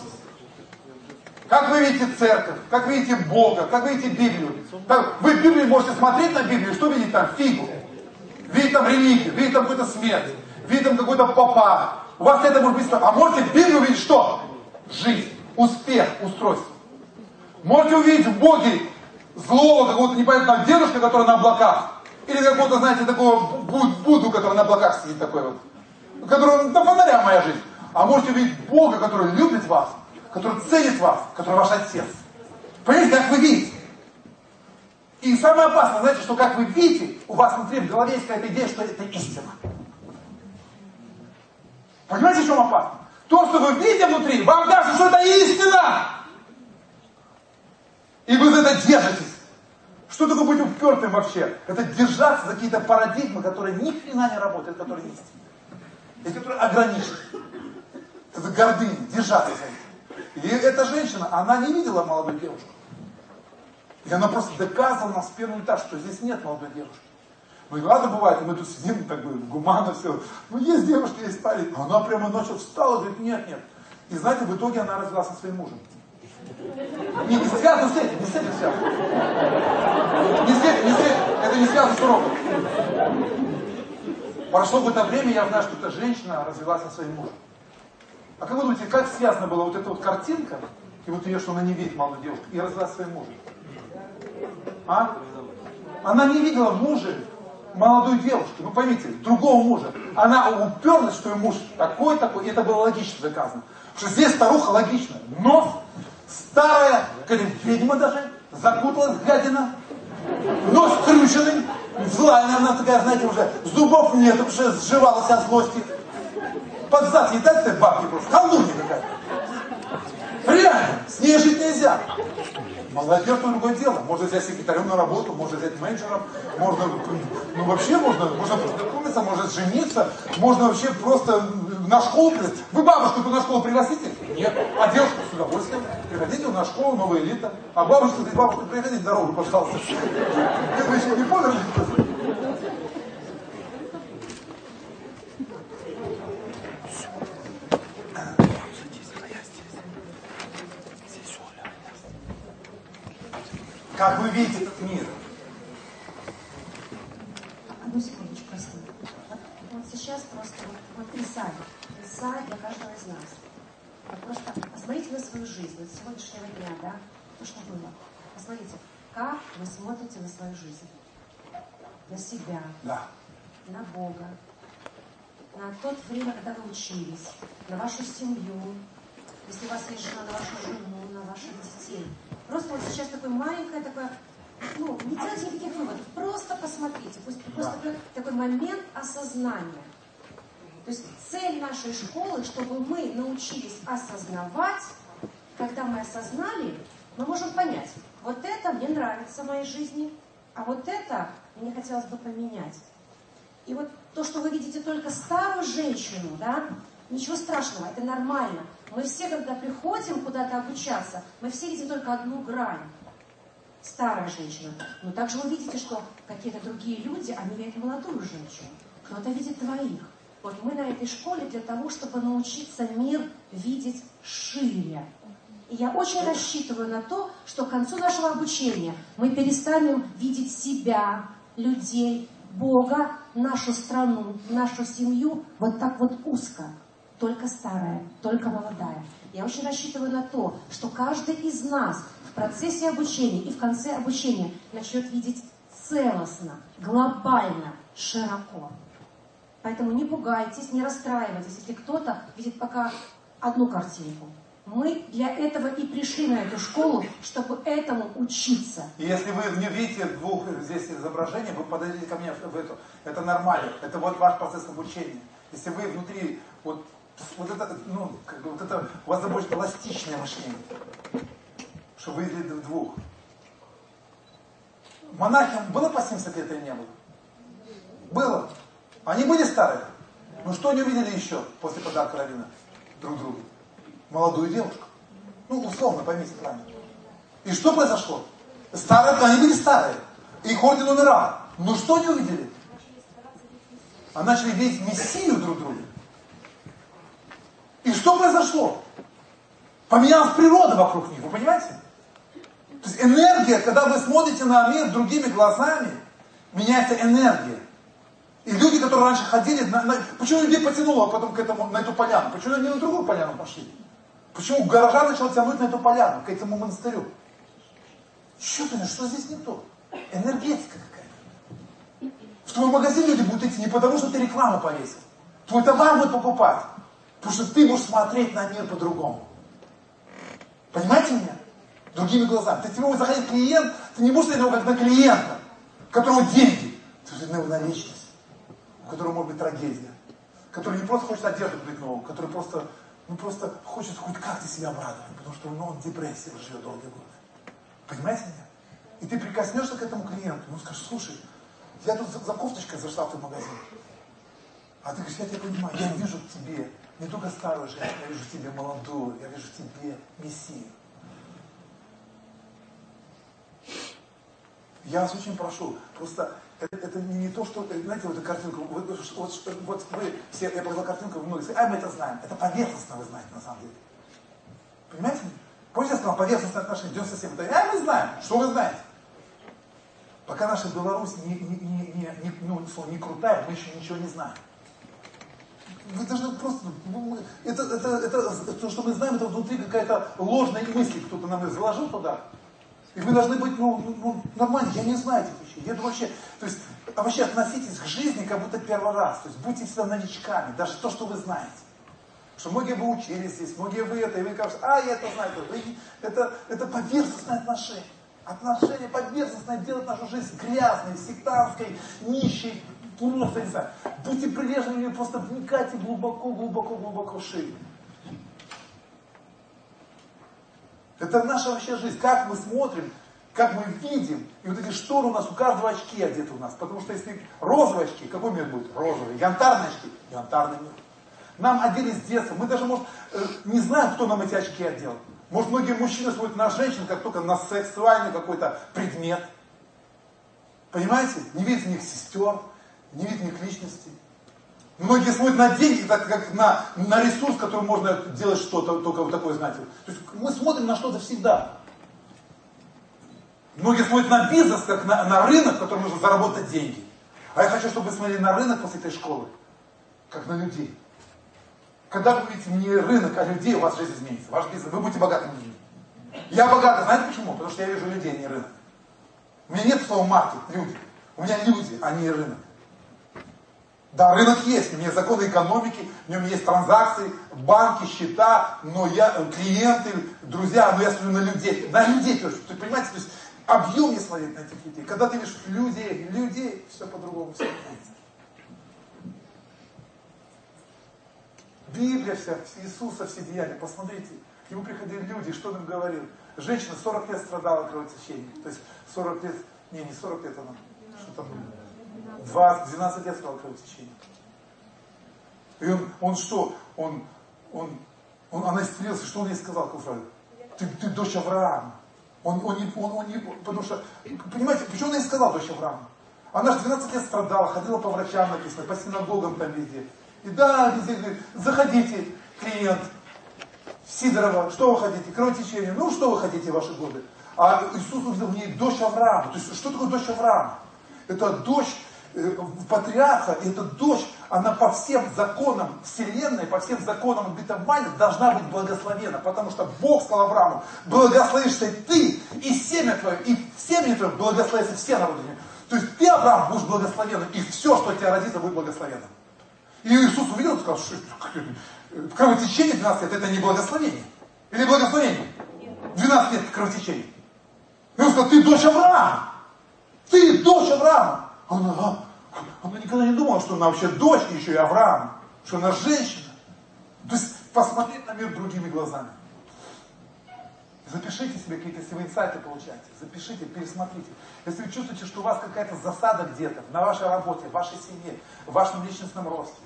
Как вы видите церковь, как вы видите Бога, как вы видите Библию. Как вы в Библии можете смотреть на Библию, что видите там? Фигу. Видите там религию, видите там какую-то смерть, видите там какой-то попа. У вас это может быть... А можете в Библии увидеть что? Жизнь, успех, устройство. Можете увидеть в Боге злого какого-то непонятного дедушка, который на облаках. Или какого-то, знаете, такого Будду, который на облаках сидит такой вот. Который до фонаря моя жизнь. А можете увидеть Бога, который любит вас, который ценит вас, который ваш отец. Понимаете, как вы видите? И самое опасное, знаете, что как вы видите, у вас внутри в голове есть какая-то идея, что это истина. Понимаете, в чем опасно? То, что вы видите внутри, вам кажется, что это истина. И вы за это держитесь. Что такое быть упертым вообще? Это держаться за какие-то парадигмы, которые ни хрена не работают, которые истинны. И которые ограничены. Это гордыня, держаться за это. И эта женщина, она не видела молодую девушку. И она просто доказывала нам с первого этажа, что здесь нет молодой девушки. Ну и ладно бывает, мы тут сидим, так бы, гуманно все. Ну есть девушки, есть парень. А она прямо ночью встала говорит, нет, нет. И знаете, в итоге она развелась со своим мужем. Не, не связано с этим, не с этим связано. Не с этим, не с этим. Это не связано с уроком. Прошло какое-то время, я знаю, что эта женщина развелась со своим мужем. А как вы думаете, как связана была вот эта вот картинка, и вот ее, что она не видит молодую девушку, и развелась со своим мужем? А? Она не видела мужа молодую девушку, ну поймите, другого мужа. Она уперлась, что ее муж такой-такой, и это было логично доказано. Что здесь старуха логичная. Нос, старая, какая-то ведьма даже, закуталась гадина, нос крюченный, злая, наверное, такая, знаете, уже зубов нет, что сживалась от злости. Под зад едать этой бабки просто, колдунья какая-то. Реально, с ней жить нельзя. Молодежь другое дело. Можно взять секретарем на работу, можно взять менеджером, можно, ну вообще можно, можно познакомиться, можно жениться, можно вообще просто на школу пригласить. Вы бабушку на школу пригласите? Нет. А девушку с удовольствием. Приходите на школу, новая элита. А бабушка говорит, бабушка, приходите дорогу, пожалуйста. Это еще не померли? Как вы видите этот мир? Одну секундочку, прости. Вот, сейчас просто вот, вот Исаия для каждого из нас. Вот просто посмотрите на свою жизнь, вот сегодняшнего дня, да, то, что было. Посмотрите, как вы смотрите на свою жизнь. На себя, Да. на Бога, на то время, когда вы учились, на вашу семью, если у вас есть жена, на вашу жену, на ваших детей. Просто вот сейчас такое маленькое такое, ну, не делайте никаких выводов, просто посмотрите. Пусть просто такой, такой момент осознания. То есть цель нашей школы, чтобы мы научились осознавать, когда мы осознали, мы можем понять, вот это мне нравится в моей жизни, а вот это мне хотелось бы поменять. И вот то, что вы видите только старую женщину, да, ничего страшного, это нормально. Мы все, когда приходим куда-то обучаться, мы все видим только одну грань. Старая женщина. Но также вы видите, что какие-то другие люди, они видят молодую женщину. Кто-то видит двоих. Вот мы на этой школе для того, чтобы научиться мир видеть шире. И я очень рассчитываю на то, что к концу нашего обучения мы перестанем видеть себя, людей, Бога, нашу страну, нашу семью вот так вот узко. Только старая, только молодая. Я очень рассчитываю на то, что каждый из нас в процессе обучения и в конце обучения начнет видеть целостно, глобально, широко. Поэтому не пугайтесь, не расстраивайтесь, если кто-то видит пока одну картинку. Мы для этого и пришли на эту школу, чтобы этому учиться. И если вы не видите двух здесь изображений, вы подойдите ко мне в эту. Это нормально. Это вот ваш процесс обучения. Если вы внутри, вот, вот это, ну, как бы вот это, у вас будет пластичное мышление. Что вы видели двух. Монахам было по 70 лет или не было? Было. Они были старые. Ну что они увидели еще после подарка Равина друг другу? Молодую девушку. Ну, условно, поймите правильно. И что произошло? Старые, они были старые. Их орден умирал. Ну что они увидели? А начали видеть Мессию друг друга. И что произошло? Поменялась природа вокруг них, вы понимаете? То есть энергия, когда вы смотрите на мир другими глазами, меняется энергия. И люди, которые раньше ходили, на, на, почему людей потянуло потом к этому, на эту поляну? Почему они на другую поляну пошли? Почему горожан начал тянуть на эту поляну, к этому монастырю? Что ты, что здесь не то? Энергетика какая-то. В твой магазин люди будут идти не потому, что ты рекламу повесил. Твой товар будут покупать. Потому что ты будешь смотреть на мир по-другому. Понимаете меня? Другими глазами. Ты тебе будет заходить клиент, ты не будешь смотреть на него как на клиента, которого деньги. Ты на его личность, которого может быть трагедия. Который не просто хочет одежду купить новую, который просто, ну просто хочет хоть как-то себя обрадовать, потому что ну, он в депрессии живет долгие годы. Понимаете меня? И ты прикоснешься к этому клиенту, ну скажешь, слушай, я тут за, за кофточкой зашла в твой магазин. А ты говоришь, я тебя понимаю, я вижу в тебе не только старую женщину, я вижу в тебе молодую, я вижу в тебе мессию. Я вас очень прошу, просто это, не, то, что, знаете, вот эту картинку, вот, вот, вот вы все, я показал картинку, вы многие сказали, а мы это знаем. Это поверхностно вы знаете на самом деле. Понимаете? Помните, я сказал, поверхностное отношение, 97, это, а мы знаем. Что вы знаете? Пока наша Беларусь не, не, не, не, ну, не крутая, мы еще ничего не знаем. Вы должны просто, ну, это, это, это, то, что мы знаем, это внутри какая-то ложная мысль, кто-то нам заложил туда. И вы должны быть, ну, ну, ну нормально, я не знаю этих вещей. Я вообще, то есть, а вообще относитесь к жизни как будто первый раз. То есть будьте всегда новичками, даже то, что вы знаете. Что многие бы учились здесь, многие вы это, и вы кажете, а, я это знаю. Это, это, это поверхностное отношение. Отношение поверхностное делает нашу жизнь грязной, сектантской, нищей, просто, не знаю. Будьте прилежными, просто вникайте глубоко, глубоко, глубоко шире. Это наша вообще жизнь. Как мы смотрим, как мы видим. И вот эти шторы у нас, у каждого очки одеты у нас. Потому что если розовые очки, какой мир будет? Розовый. Янтарные очки? Янтарный мир. Нам одели с детства. Мы даже, может, э, не знаем, кто нам эти очки одел. Может, многие мужчины смотрят на женщин, как только на сексуальный какой-то предмет. Понимаете? Не видят в них сестер, не видят в них личности. Многие смотрят на деньги, так как на, на ресурс, который можно делать что-то, только вот такое, знаете. То есть мы смотрим на что-то всегда. Многие смотрят на бизнес, как на, на рынок, в котором нужно заработать деньги. А я хочу, чтобы вы смотрели на рынок после этой школы, как на людей. Когда вы видите не рынок, а людей, у вас жизнь изменится. Ваш бизнес, вы будете богатыми людьми. Я богатый, знаете почему? Потому что я вижу людей, а не рынок. У меня нет слова маркет, люди. У меня люди, а не рынок. Да, рынок есть, у меня законы экономики, у меня есть транзакции, банки, счета, но я, клиенты, друзья, но я смотрю на людей, на людей тоже, ты понимаете, то есть объем не смотреть на этих людей. Когда ты видишь людей, людей, все по-другому все меняется. Библия вся, Иисуса все деяния, посмотрите, к нему приходили люди, что он им говорил? Женщина 40 лет страдала кровотечением, то есть 40 лет, не, не 40 лет она, что там было? 20, 12 лет стало кровотечение. И он, он что? Он, он, он, она исцелилась, что он ей сказал, Куфраль? Ты, ты дочь Авраама. Он, он, не, он, он не, потому что, понимаете, почему он ей сказал дочь Авраама? Она же 12 лет страдала, ходила по врачам написано, по синагогам там везде. И да, везде говорит, заходите, клиент, Сидорова, что вы хотите, кровотечение, ну что вы хотите ваши годы? А Иисус увидел в ней дочь Авраама. То есть что такое дочь Авраама? Это дочь патриарха, и эта дочь, она по всем законам Вселенной, по всем законам обетования должна быть благословена, потому что Бог сказал Аврааму, благословишься ты, и семя твое, и семя твое благословятся все народы. То есть ты, Авраам, будешь благословен, и все, что у тебя родится, будет благословено. И Иисус увидел и сказал, что кровотечение 12 лет, это не благословение. Или благословение? 12 лет кровотечения. И он сказал, ты дочь Авраама. Ты дочь Авраама. Она, она никогда не думала, что она вообще дочь еще и Авраама, что она женщина. То есть посмотреть на мир другими глазами. Запишите себе какие-то, если вы инсайты получаете, запишите, пересмотрите. Если вы чувствуете, что у вас какая-то засада где-то, на вашей работе, в вашей семье, в вашем личностном росте,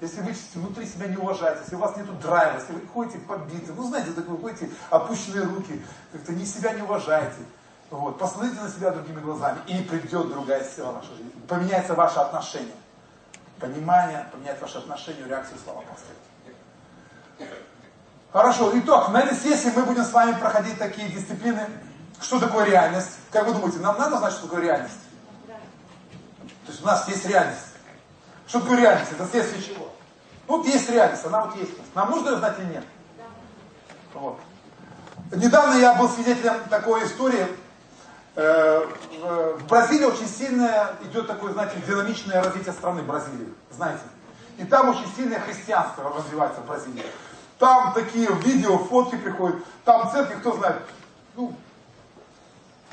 если вы внутри себя не уважаете, если у вас нет драйва, если вы ходите побиты, ну знаете, так вы ходите опущенные руки, как-то не себя не уважаете, вот. Посмотрите на себя другими глазами, и придет другая сила в вашей жизни. Поменяется ваше отношение. Понимание, поменяет ваше отношение, реакцию слова поставить. Хорошо, итог. На этой сессии мы будем с вами проходить такие дисциплины. Что такое реальность? Как вы думаете, нам надо знать, что такое реальность? То есть у нас есть реальность. Что такое реальность? Это следствие чего? Ну, вот есть реальность, она вот есть. Нам нужно ее знать или нет? Вот. Недавно я был свидетелем такой истории, в Бразилии очень сильное идет такое, знаете, динамичное развитие страны Бразилии, знаете. И там очень сильное христианство развивается в Бразилии. Там такие видео, фотки приходят, там церкви, кто знает, ну,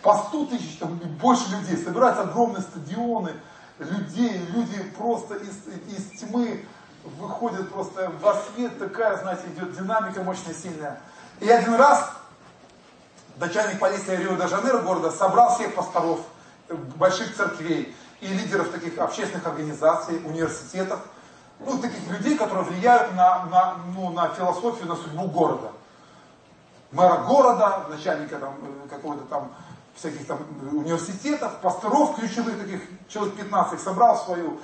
по 100 тысяч, там больше людей, собираются огромные стадионы, людей, люди просто из, из тьмы выходят просто во свет, такая, знаете, идет динамика мощная, сильная. И один раз начальник полиции Рио-де-Жанейро города собрал всех пасторов больших церквей и лидеров таких общественных организаций, университетов, ну, таких людей, которые влияют на, на, ну, на философию, на судьбу города. Мэра города, начальника там, э, какого-то там всяких там университетов, пасторов ключевых таких, человек 15 собрал свою,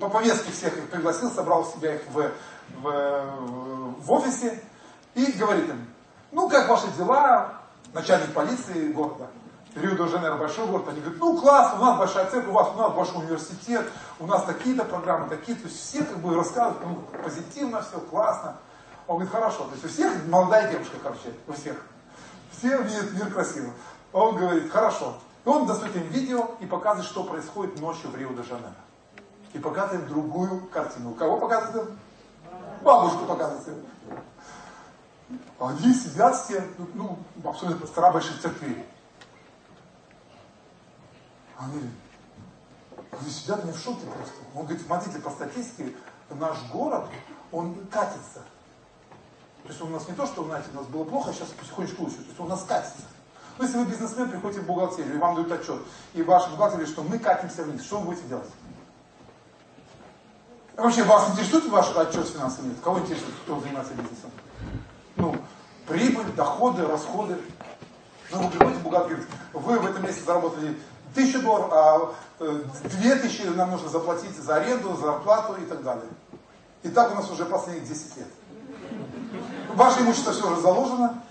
по повестке всех их пригласил, собрал себя их в, в, в офисе и говорит им, ну как ваши дела, начальник полиции города, Рио-де-Жанейро большой город, они говорят, ну класс, у нас большая церковь, у вас у нас большой университет, у нас такие-то программы, такие, то есть все как бы рассказывают, ну, позитивно все, классно. Он говорит, хорошо, то есть у всех молодая девушка, короче, у всех. Все видят мир красиво. Он говорит, хорошо. И он достает им видео и показывает, что происходит ночью в Рио-де-Жанейро. И показывает другую картину. Кого показывает? Бабушку показывает. Они сидят все, ну, абсолютно пастора больших церквей. Они, они сидят, они в шоке просто. Он говорит, смотрите, по статистике, наш город, он катится. То есть у нас не то, что, знаете, у нас было плохо, сейчас потихонечку лучше. То есть у нас катится. Ну, если вы бизнесмен, приходите в бухгалтерию, и вам дают отчет, и ваш бухгалтер говорит, что мы катимся вниз, что вы будете делать? Вообще, вас интересует ваш отчет финансовый? Кого интересует, кто занимается бизнесом? Ну, прибыль, доходы, расходы. Ну, вы приходите, бухгалтер говорит, вы в этом месяце заработали тысячу долларов, а э, две тысячи нам нужно заплатить за аренду, за зарплату и так далее. И так у нас уже последние 10 лет. Ваше имущество все уже заложено,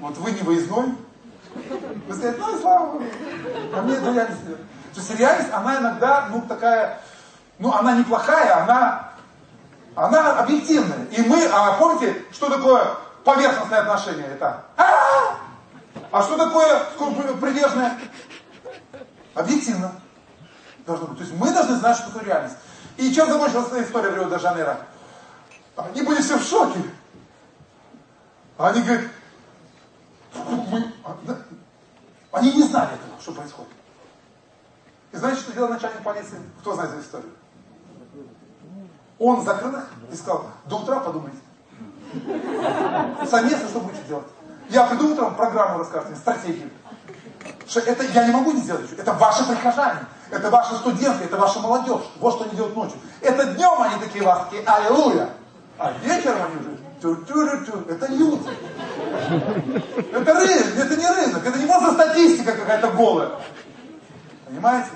вот вы не выездной. Вы скажете, ну и слава Богу. А мне это реальность. То есть реальность, она иногда, ну такая, ну она неплохая, она, она объективная. И мы, а помните, что такое поверхностное отношение? Это а, а что такое прилежное? Объективно. Должно быть. То есть мы должны знать, что такое реальность. И чем закончилась эта история в Рио-де-Жанейро? Они были все в шоке. Они говорят, мы, они не знали этого, что происходит. И знаете, что делал начальник полиции? Кто знает эту историю? Он закрыл их и сказал, до утра подумайте. Совместно что будете делать? Я приду утром, программу расскажете, стратегию. Что это я не могу не сделать. Это ваши прихожане, это ваши студенты, это ваша молодежь. Вот что они делают ночью. Это днем они такие вас, такие, аллилуйя. А вечером они уже тю -тю -тю -тю. Это люди. Это рынок, это не рынок, это не просто статистика какая-то голая. Понимаете?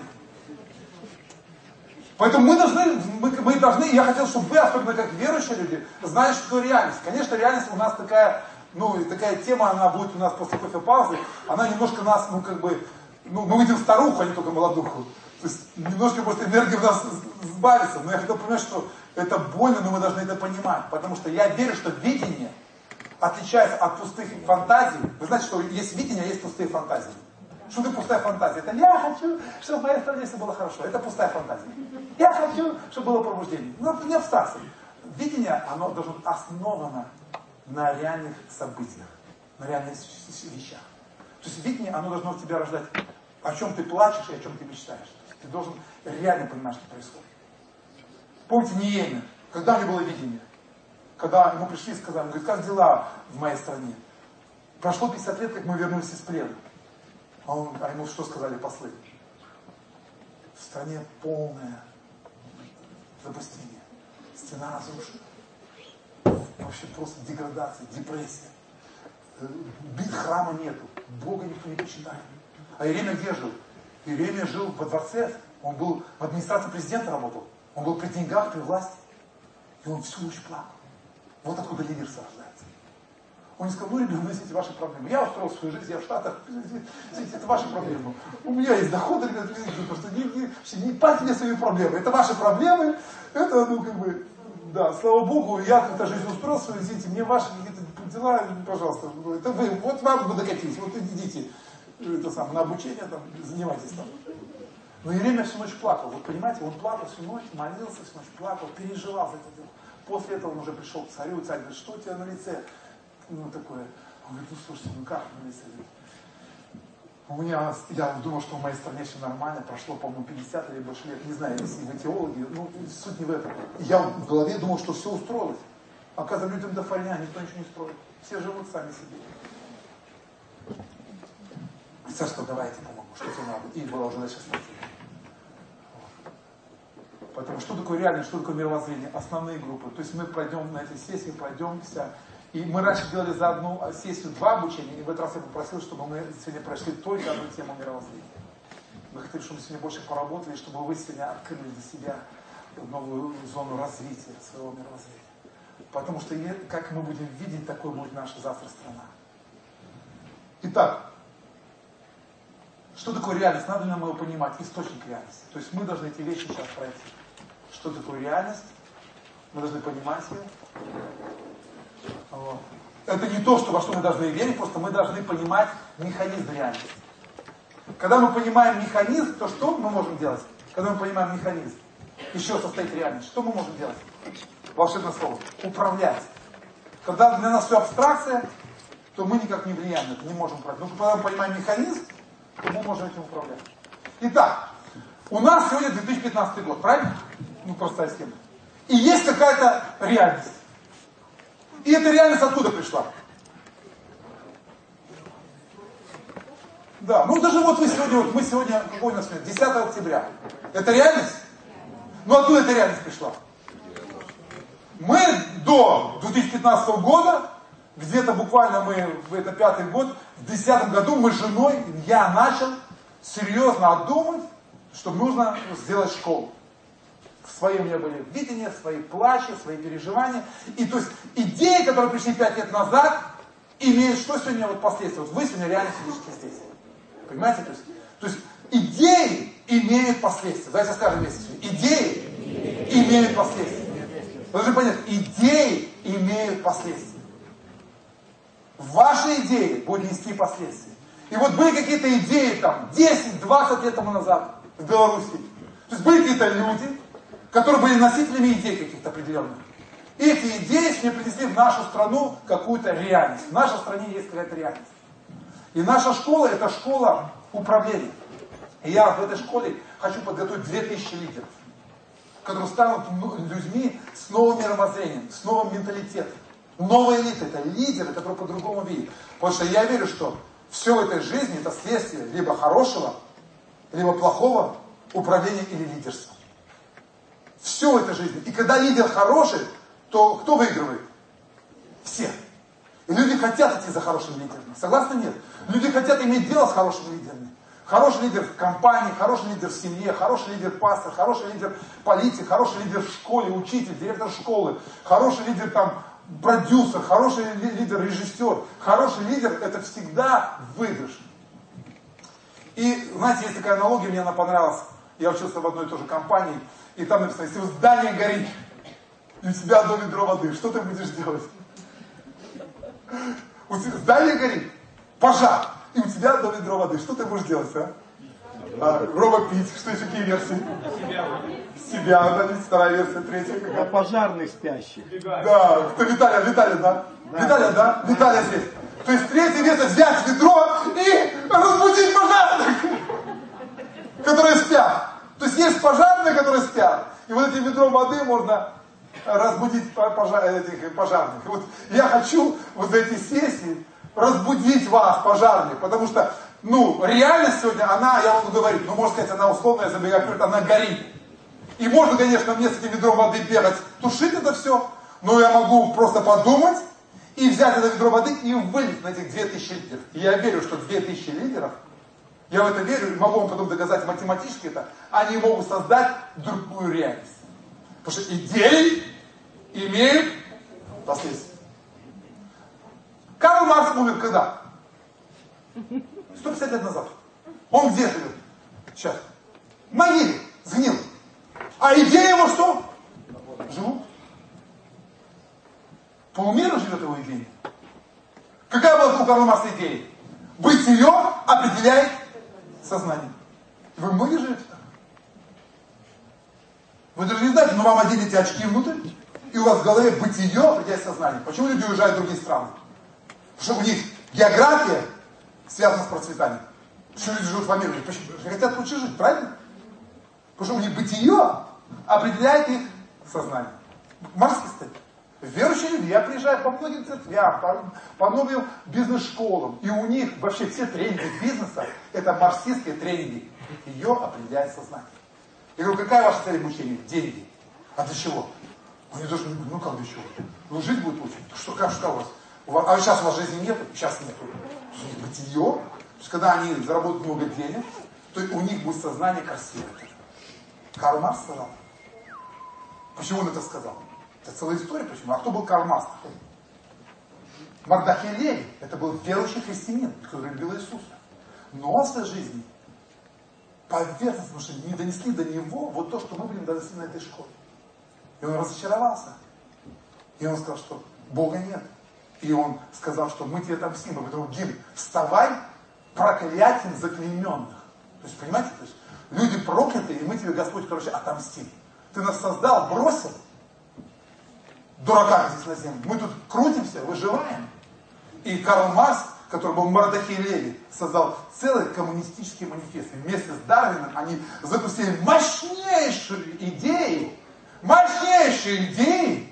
Поэтому мы должны, мы, мы должны, я хотел, чтобы вы, особенно как верующие люди, знали, что реальность. Конечно, реальность у нас такая, ну, такая тема, она будет у нас после кофе-паузы, она немножко нас, ну, как бы, ну, мы видим старуху, а не только молодуху. То есть немножко просто энергия в нас сбавится. Но я хотел понять, что это больно, но мы должны это понимать. Потому что я верю, что видение отличается от пустых фантазий. Вы знаете, что есть видение, а есть пустые фантазии. Что это пустая фантазия? Это я хочу, чтобы моя стране все было хорошо. Это пустая фантазия. Я хочу, чтобы было пробуждение. Ну, не абстракция. Видение, оно должно быть основано на реальных событиях, на реальных вещах. То есть видение, оно должно в тебя рождать, о чем ты плачешь и о чем ты мечтаешь. Ты должен реально понимать, что происходит. Помните Ниемия, когда у него было видение? Когда ему пришли и сказали, он говорит, как дела в моей стране? Прошло 50 лет, как мы вернулись из плена. А, он, а ему что сказали послы? В стране полное запустение. Стена разрушена. Вообще просто деградация, депрессия. Бит храма нету. Бога никто не почитает. А Иеремия где жил? Иеремия жил во дворце. Он был в администрации президента работал. Он был при деньгах, при власти. И он всю ночь плакал. Вот откуда лидерство рождается. Он сказал, ну, ребята, извините, ваши проблемы. Я устроил свою жизнь, я в Штатах, (laughs) извините, это ваши проблемы. У меня есть доходы, ребята, извините, просто не, не, не пальте мне свои проблемы. Это ваши проблемы, это, ну, как бы, да, слава Богу, я как-то жизнь устроил свою, извините, мне ваши какие-то дела, пожалуйста, это вы, вот вам вы докатились, вот идите это самое, на обучение, там, занимайтесь там. Но Еремия всю ночь плакал. Вот понимаете, он плакал всю ночь, молился всю ночь, плакал, переживал за это дело. После этого он уже пришел к царю, и царь говорит, что у тебя на лице? Ну, такое. Он говорит, ну, слушайте, ну как на лице? У меня, я думал, что в моей стране все нормально, прошло, по-моему, 50 или больше лет, не знаю, если вы теологи, ну, суть не в этом. Я в голове думал, что все устроилось. Оказывается, людям до фольня, никто ничего не строит. Все живут сами себе. Царство, давайте помогу, что тебе надо. И была уже дальше статья. Поэтому что такое реальность, что такое мировоззрение? Основные группы. То есть мы пройдем на этой сессии, пройдемся. И мы раньше делали за одну сессию два обучения, и в этот раз я попросил, чтобы мы сегодня прошли только одну тему мировоззрения. Мы хотели, чтобы мы сегодня больше поработали, чтобы вы сегодня открыли для себя новую зону развития своего мировоззрения. Потому что как мы будем видеть, такой будет наша завтра страна. Итак, что такое реальность? Надо нам его понимать, источник реальности. То есть мы должны эти вещи сейчас пройти что такое реальность, мы должны понимать ее. Вот. Это не то, что, во что мы должны верить, просто мы должны понимать механизм реальности. Когда мы понимаем механизм, то что мы можем делать? Когда мы понимаем механизм, еще состоит реальность, что мы можем делать? Волшебное слово. Управлять. Когда для нас все абстракция, то мы никак не влияем на это, не можем управлять. Но когда мы понимаем механизм, то мы можем этим управлять. Итак, у нас сегодня 2015 год, правильно? ну, простая схема. И есть какая-то реальность. И эта реальность откуда пришла? Да, ну даже вот вы сегодня, вот мы сегодня, какой у нас 10 октября. Это реальность? Ну откуда эта реальность пришла? Мы до 2015 года, где-то буквально мы, это пятый год, в 2010 году мы с женой, я начал серьезно обдумать, что нужно сделать школу. Свои у меня были видения, свои плачи, свои переживания. И то есть идеи, которые пришли пять лет назад, имеют что сегодня вот последствия? Вот вы сегодня реально сидите здесь. Понимаете? То есть, то есть идеи имеют последствия. Давайте скажем вместе. Идеи имеют последствия. Вы должны понять, идеи имеют последствия. Ваши идеи будут нести последствия. И вот были какие-то идеи там 10-20 лет тому назад в Беларуси. То есть были какие-то люди, которые были носителями идей каких-то определенных. Эти идеи мне принесли в нашу страну какую-то реальность. В нашей стране есть какая-то реальность. И наша школа это школа управления. И я в этой школе хочу подготовить 2000 лидеров, которые станут людьми с новым мировоззрением, с новым менталитетом. Новая элита это лидеры, которые по-другому видят. Потому что я верю, что все в этой жизни это следствие либо хорошего, либо плохого управления или лидерства. Все в этой жизни. И когда лидер хороший, то кто выигрывает? Все. И люди хотят идти за хорошим лидером. Согласны? Нет. Люди хотят иметь дело с хорошими лидерами. Хороший лидер в компании, хороший лидер в семье, хороший лидер пастор, хороший лидер политик, хороший лидер в школе, учитель, директор школы, хороший лидер там продюсер, хороший лидер, режиссер. Хороший лидер это всегда выигрыш. И знаете, есть такая аналогия, мне она понравилась. Я учился в одной и той же компании, и там написано, если у здания горит, и у тебя одно ведро воды, что ты будешь делать? У тебя здание горит, пожар, и у тебя одно ведро воды. Что ты будешь делать, а? а Рома пить, что еще какие версии? Себя, да, вторая версия, третья какая? А пожарный спящий. Да, кто Виталия, Виталия, да? да. Виталия, да? Виталия здесь. То есть третья версия взять ведро и разбудить пожарных, которые спят. То есть есть пожарные, которые спят. И вот этим ведром воды можно разбудить этих пожарных. Вот я хочу вот за эти сессии разбудить вас, пожарных, потому что, ну, реальность сегодня, она, я могу говорить, ну, можно сказать, она условная, забегая вперед, она горит. И можно, конечно, мне с этим ведром воды бегать, тушить это все, но я могу просто подумать и взять это ведро воды и вылить на этих 2000 литров. И я верю, что 2000 литров, я в это верю, могу вам потом доказать математически это, они могут создать другую реальность. Потому что идеи имеют последствия. Карл Маркс умер когда? 150 лет назад. Он где живет? Сейчас. В могиле. Сгнил. А идея его что? Живут. По умеру живет его идея. Какая была у Карла Маркса идея? Бытие определяет сознание. Вы многие живете? Вы даже не знаете, но вам оденете очки внутрь, и у вас в голове бытие определяет сознание. Почему люди уезжают в другие страны? Потому что у них география связана с процветанием. Что люди живут в Америке? Почему? Хотят лучше жить, правильно? Потому что у них бытие определяет их сознание. Марксский стать. Верующие люди, я приезжаю по многим церквям, по, по многим бизнес-школам, и у них вообще все тренинги бизнеса, это марксистские тренинги. Ее определяет сознание. Я говорю, какая ваша цель обучения? Деньги. А для чего? Они должны, ну как для чего? Ну жить будет лучше. Что, как, что у вас? а сейчас у вас жизни нет, сейчас нету. Бытие. То есть, когда они заработают много денег, то у них будет сознание красивое. Карл Маркс сказал. Почему он это сказал? Это целая история, почему. А кто был Карл Маркс? Мардахи Леви, это был верующий христианин, который любил Иисуса. Но он в своей жизни поверхностно, потому что не донесли до него вот то, что мы будем донести на этой школе. И он разочаровался. И он сказал, что Бога нет. И он сказал, что мы тебе отомстим. И потом гимн, вставай, проклятием заклейменных. То есть, понимаете, то есть, люди проклятые, и мы тебе, Господь, короче, отомстим. Ты нас создал, бросил, дураками здесь на земле. Мы тут крутимся, выживаем. И Карл Марс, который был Мардахей Леви, создал целый коммунистический манифест. И вместе с Дарвином они запустили мощнейшую идею, мощнейшую идею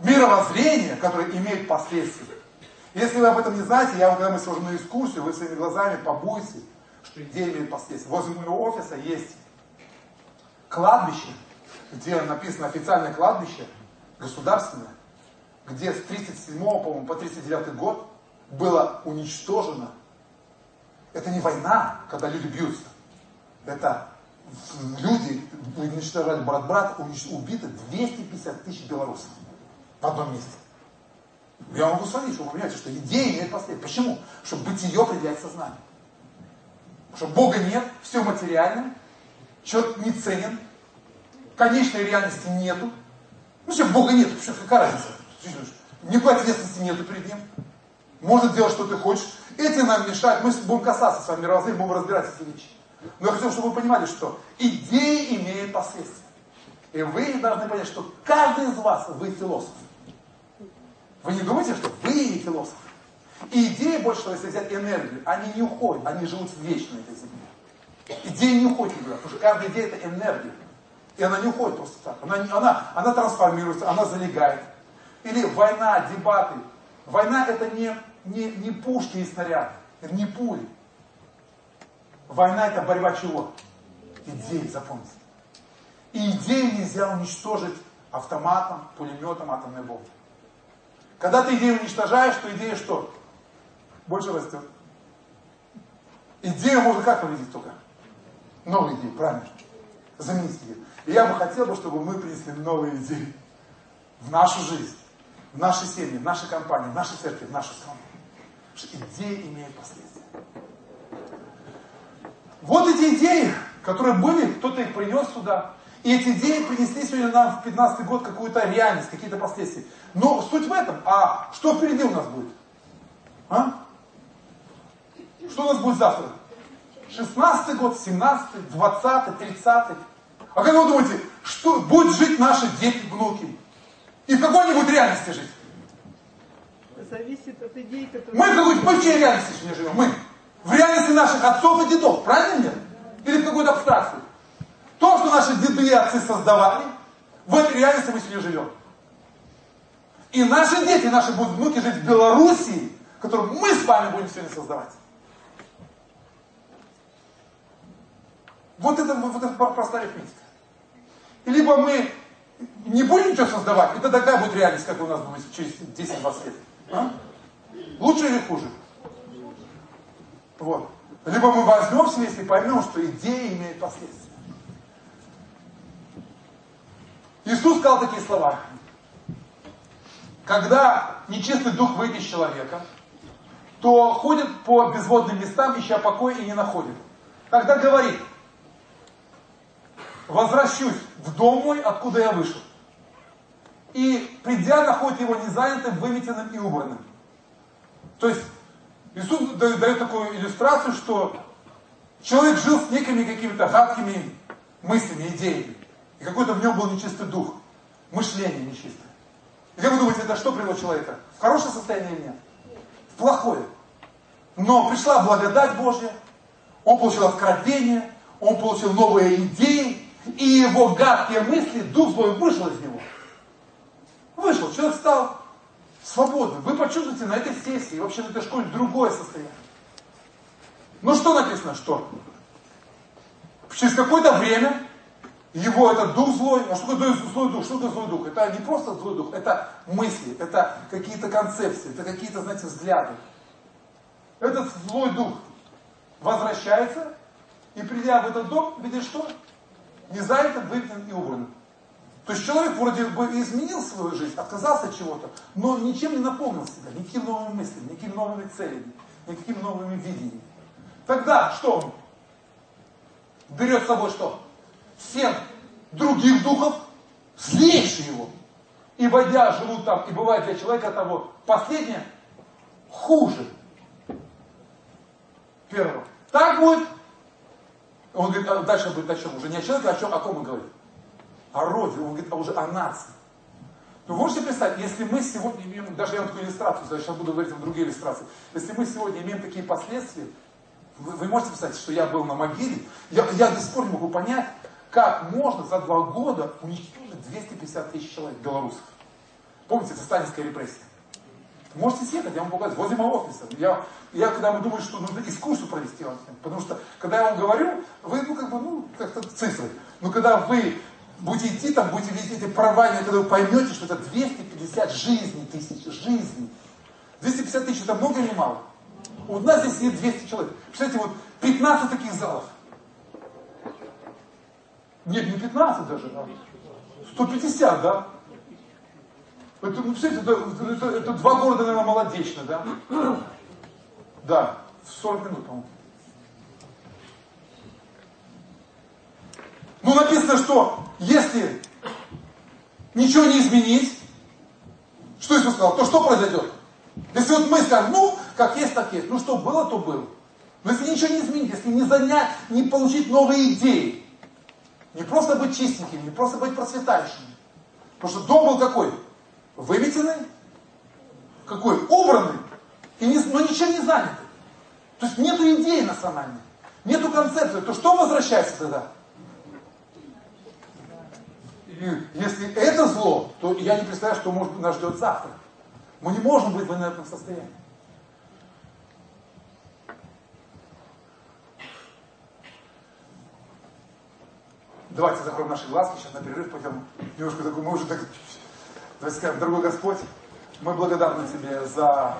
мировоззрение, которое имеет последствия. Если вы об этом не знаете, я, когда мы сложим на экскурсию, вы своими глазами побудете, что идея имеет последствия. Возле моего офиса есть кладбище, где написано официальное кладбище, государственное, где с 37 по-моему, по 39 год было уничтожено. Это не война, когда люди бьются. Это люди уничтожали брат брат, убито 250 тысяч белорусов в одном месте. Я могу что вы понимаете, что идея имеет последствия. Почему? Чтобы бытие определяет сознание. Потому что Бога нет, все материально, человек не ценен, конечной реальности нету. Ну что, Бога нет, что, какая разница? Никакой ответственности нету перед ним. Может делать, что ты хочешь. Эти нам мешают. Мы будем касаться с вами мировоззрения, будем разбирать эти вещи. Но я хотел, чтобы вы понимали, что идеи имеют последствия. И вы должны понять, что каждый из вас, вы философ. Вы не думаете, что вы не философ? И идеи, больше если взять энергию, они не уходят, они живут вечно этой земле. Идеи не уходят никуда, потому что каждая идея это энергия. И она не уходит просто так. Она, она, она трансформируется, она залегает. Или война, дебаты. Война это не, не, не пушки и снаряды, не пули. Война это борьба чего? Идеи, запомните. И идеи нельзя уничтожить автоматом, пулеметом, атомной бомбой. Когда ты идею уничтожаешь, то идея что? Больше растет. Идею можно как победить только? Новые идеи, правильно? Заменить ее. И я бы хотел, бы, чтобы мы принесли новые идеи в нашу жизнь, в наши семьи, в наши компании, в наши церкви, в нашу страну. Что идеи имеют последствия. Вот эти идеи, которые были, кто-то их принес сюда. И эти идеи принесли сегодня нам в 15 год какую-то реальность, какие-то последствия. Но суть в этом. А что впереди у нас будет? А? Что у нас будет завтра? 16 год, 17 20 30 А как вы думаете, что будут жить наши дети, внуки? И в какой они будут реальности жить? Зависит от идей, которые... Мы в какой-то чьей реальности сегодня живем? Мы. В реальности наших отцов и дедов, правильно нет? Или в какой-то абстракции? То, что наши деды и отцы создавали, в этой реальности мы сегодня живем. И наши дети, наши будут внуки жить в Белоруссии, которую мы с вами будем сегодня создавать. Вот это, вот это простая арифметика. Либо мы не будем ничего создавать, и тогда какая будет реальность, как у нас будет через 10-20 лет? А? Лучше или хуже? Вот. Либо мы возьмем вместе и поймем, что идея имеет последствия. Иисус сказал такие слова. Когда нечистый дух выйдет из человека, то ходит по безводным местам, ища покой и не находит. Когда говорит, возвращусь в дом мой, откуда я вышел. И придя, находит его незанятым, выметенным и убранным. То есть Иисус дает, такую иллюстрацию, что человек жил с некими какими-то гадкими мыслями, идеями. И какой-то в нем был нечистый дух. Мышление нечистое. И как вы думаете, это что привело человека? В хорошее состояние или нет? В плохое. Но пришла благодать Божья, он получил откровение, он получил новые идеи, и его гадкие мысли, Дух Божий вышел из него. Вышел, человек стал свободным. Вы почувствуете на этой сессии, вообще на этой школе другое состояние. Ну что написано, что? Через какое-то время его этот дух злой, а что такое злой дух? Что такое злой дух? Это не просто злой дух, это мысли, это какие-то концепции, это какие-то, знаете, взгляды. Этот злой дух возвращается и придя в этот дом, видит что? Не занят, выпьян и убран. То есть человек вроде бы изменил свою жизнь, отказался от чего-то, но ничем не наполнил себя, никакими новыми мыслями, никакими новыми целями, никакими новыми видениями. Тогда что он? Берет с собой что? Всех других духов, злейшие его. И войдя, живут там, и бывает для человека того последнее хуже первого. Так будет. Он говорит, а дальше будет о чем? Уже не о человеке, а о чем, о ком он говорит? О роде, он говорит а уже о нации. Вы можете представить, если мы сегодня имеем, даже я вам такую иллюстрацию, я сейчас буду говорить вам другие иллюстрации, если мы сегодня имеем такие последствия, вы, вы можете представить, что я был на могиле, я, я до сих пор не могу понять, как можно за два года уничтожить 250 тысяч человек, белорусов. Помните, это сталинская репрессия. Можете съехать, я вам покажу, возле моего офиса. Я, я когда мы думаем, что нужно экскурсию провести, потому что, когда я вам говорю, вы, ну, как бы, ну, как-то цифры. Но когда вы будете идти там, будете видеть эти провальные, когда вы поймете, что это 250 жизней тысяч, жизней. 250 тысяч, это много или мало? У нас здесь сидит 200 человек. Представляете, вот 15 таких залов. Нет, не 15 даже, а 150, да? Это, ну, представляете, это, это, это два города, наверное, молодечно, да? Да, 40 минут, по-моему. Ну, написано, что если ничего не изменить, что Иисус сказал, то что произойдет? Если вот мы скажем, ну, как есть, так есть. Ну, что было, то было. Но если ничего не изменить, если не занять, не получить новые идеи, не просто быть чистенькими, не просто быть процветающими. Потому что дом был какой? Выметенный, какой? Убранный, и не, но ничем не занятый. То есть нету идеи национальной, нету концепции. То что возвращается тогда? Если это зло, то я не представляю, что может нас ждет завтра. Мы не можем быть в инертном состоянии. Давайте закроем наши глазки, сейчас на перерыв пойдем. Немножко такой, мы уже так, давайте скажем, дорогой Господь, мы благодарны Тебе за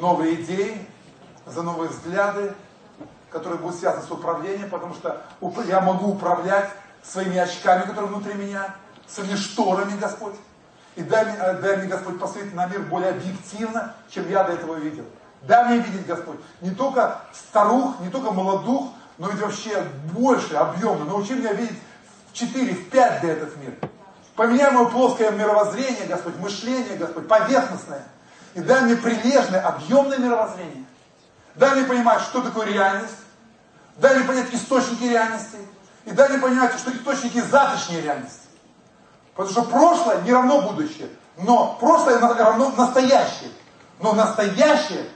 новые идеи, за новые взгляды, которые будут связаны с управлением, потому что я могу управлять своими очками, которые внутри меня, своими шторами, Господь. И дай э, дай мне, Господь, посмотреть на мир более объективно, чем я до этого видел. Дай мне видеть, Господь, не только старух, не только молодух, но и вообще больше, объемно. Научи меня видеть в 4, в 5 для этот мир. Поменяй мое плоское мировоззрение, Господь, мышление, Господь, поверхностное. И дай мне прилежное, объемное мировоззрение. Дай мне понимать, что такое реальность. Дай мне понять источники реальности. И мне понимать, что источники завтрашней реальности. Потому что прошлое не равно будущее. Но прошлое равно настоящее. Но настоящее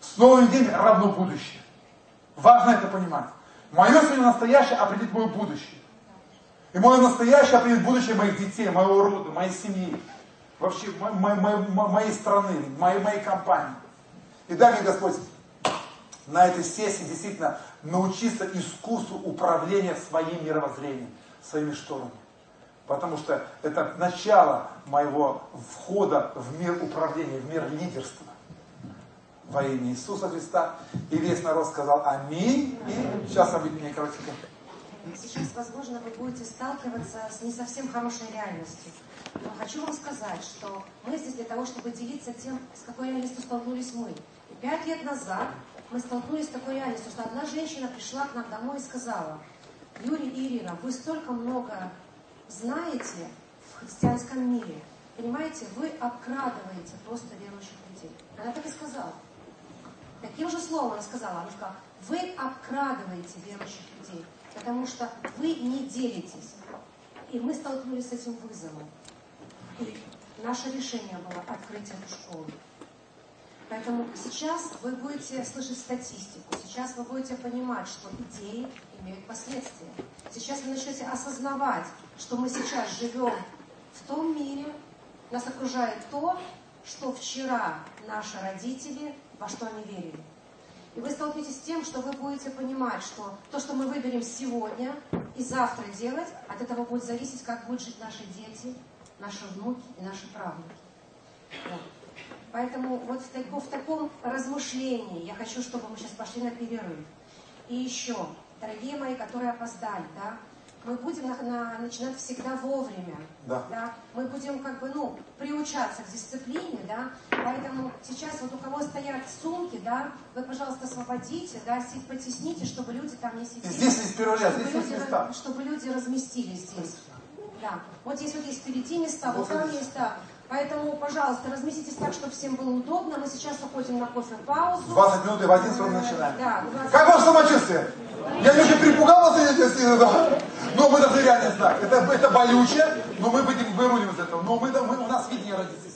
с новым днем равно будущее. Важно это понимать. Мое сегодня настоящее определит мое будущее. И мое настоящее определит будущее моих детей, моего рода, моей семьи. Вообще моей, моей, моей страны, моей, моей компании. И дай мне, Господь, на этой сессии действительно научиться искусству управления своим мировоззрением, своими шторами. Потому что это начало моего входа в мир управления, в мир лидерства. Во имя Иисуса Христа. И весь народ сказал Аминь. И сейчас объединение коротенько. Сейчас, возможно, вы будете сталкиваться с не совсем хорошей реальностью. Но хочу вам сказать, что мы здесь для того, чтобы делиться тем, с какой реальностью столкнулись мы. И пять лет назад мы столкнулись с такой реальностью, что одна женщина пришла к нам домой и сказала, Юрий и Ирина, вы столько много знаете в христианском мире, понимаете, вы обкрадываете просто верующих людей. Она так и сказала. Таким же словом она сказала, она сказала, вы обкрадываете верующих людей, потому что вы не делитесь. И мы столкнулись с этим вызовом. И наше решение было открыть эту школу. Поэтому сейчас вы будете слышать статистику, сейчас вы будете понимать, что идеи имеют последствия. Сейчас вы начнете осознавать, что мы сейчас живем в том мире, нас окружает то, что вчера наши родители, во что они верили. И вы столкнетесь с тем, что вы будете понимать, что то, что мы выберем сегодня и завтра делать, от этого будет зависеть, как будут жить наши дети, наши внуки и наши правнуки. Вот. Поэтому вот в, таком, размышлении я хочу, чтобы мы сейчас пошли на перерыв. И еще, дорогие мои, которые опоздали, да, мы будем на, на, начинать всегда вовремя. Да. да. Мы будем как бы, ну, приучаться к дисциплине, да. Поэтому сейчас вот у кого стоят сумки, да, вы, пожалуйста, освободите, да, потесните, чтобы люди там не сидели. Здесь есть первый ряд, здесь есть места. Чтобы люди разместились здесь. Да. Вот здесь вот есть впереди места, вот там места. Поэтому, пожалуйста, разместитесь так, чтобы всем было удобно. Мы сейчас уходим на кофе-паузу. 20 минут и в 11 ровно начинаем. Да, 20... Как ваше самочувствие? Я немножко перепугал вас, если да. Но мы должны реально знать. Это, это болючее, но мы будем вырулим из этого. Но мы, мы, у нас видение сегодня.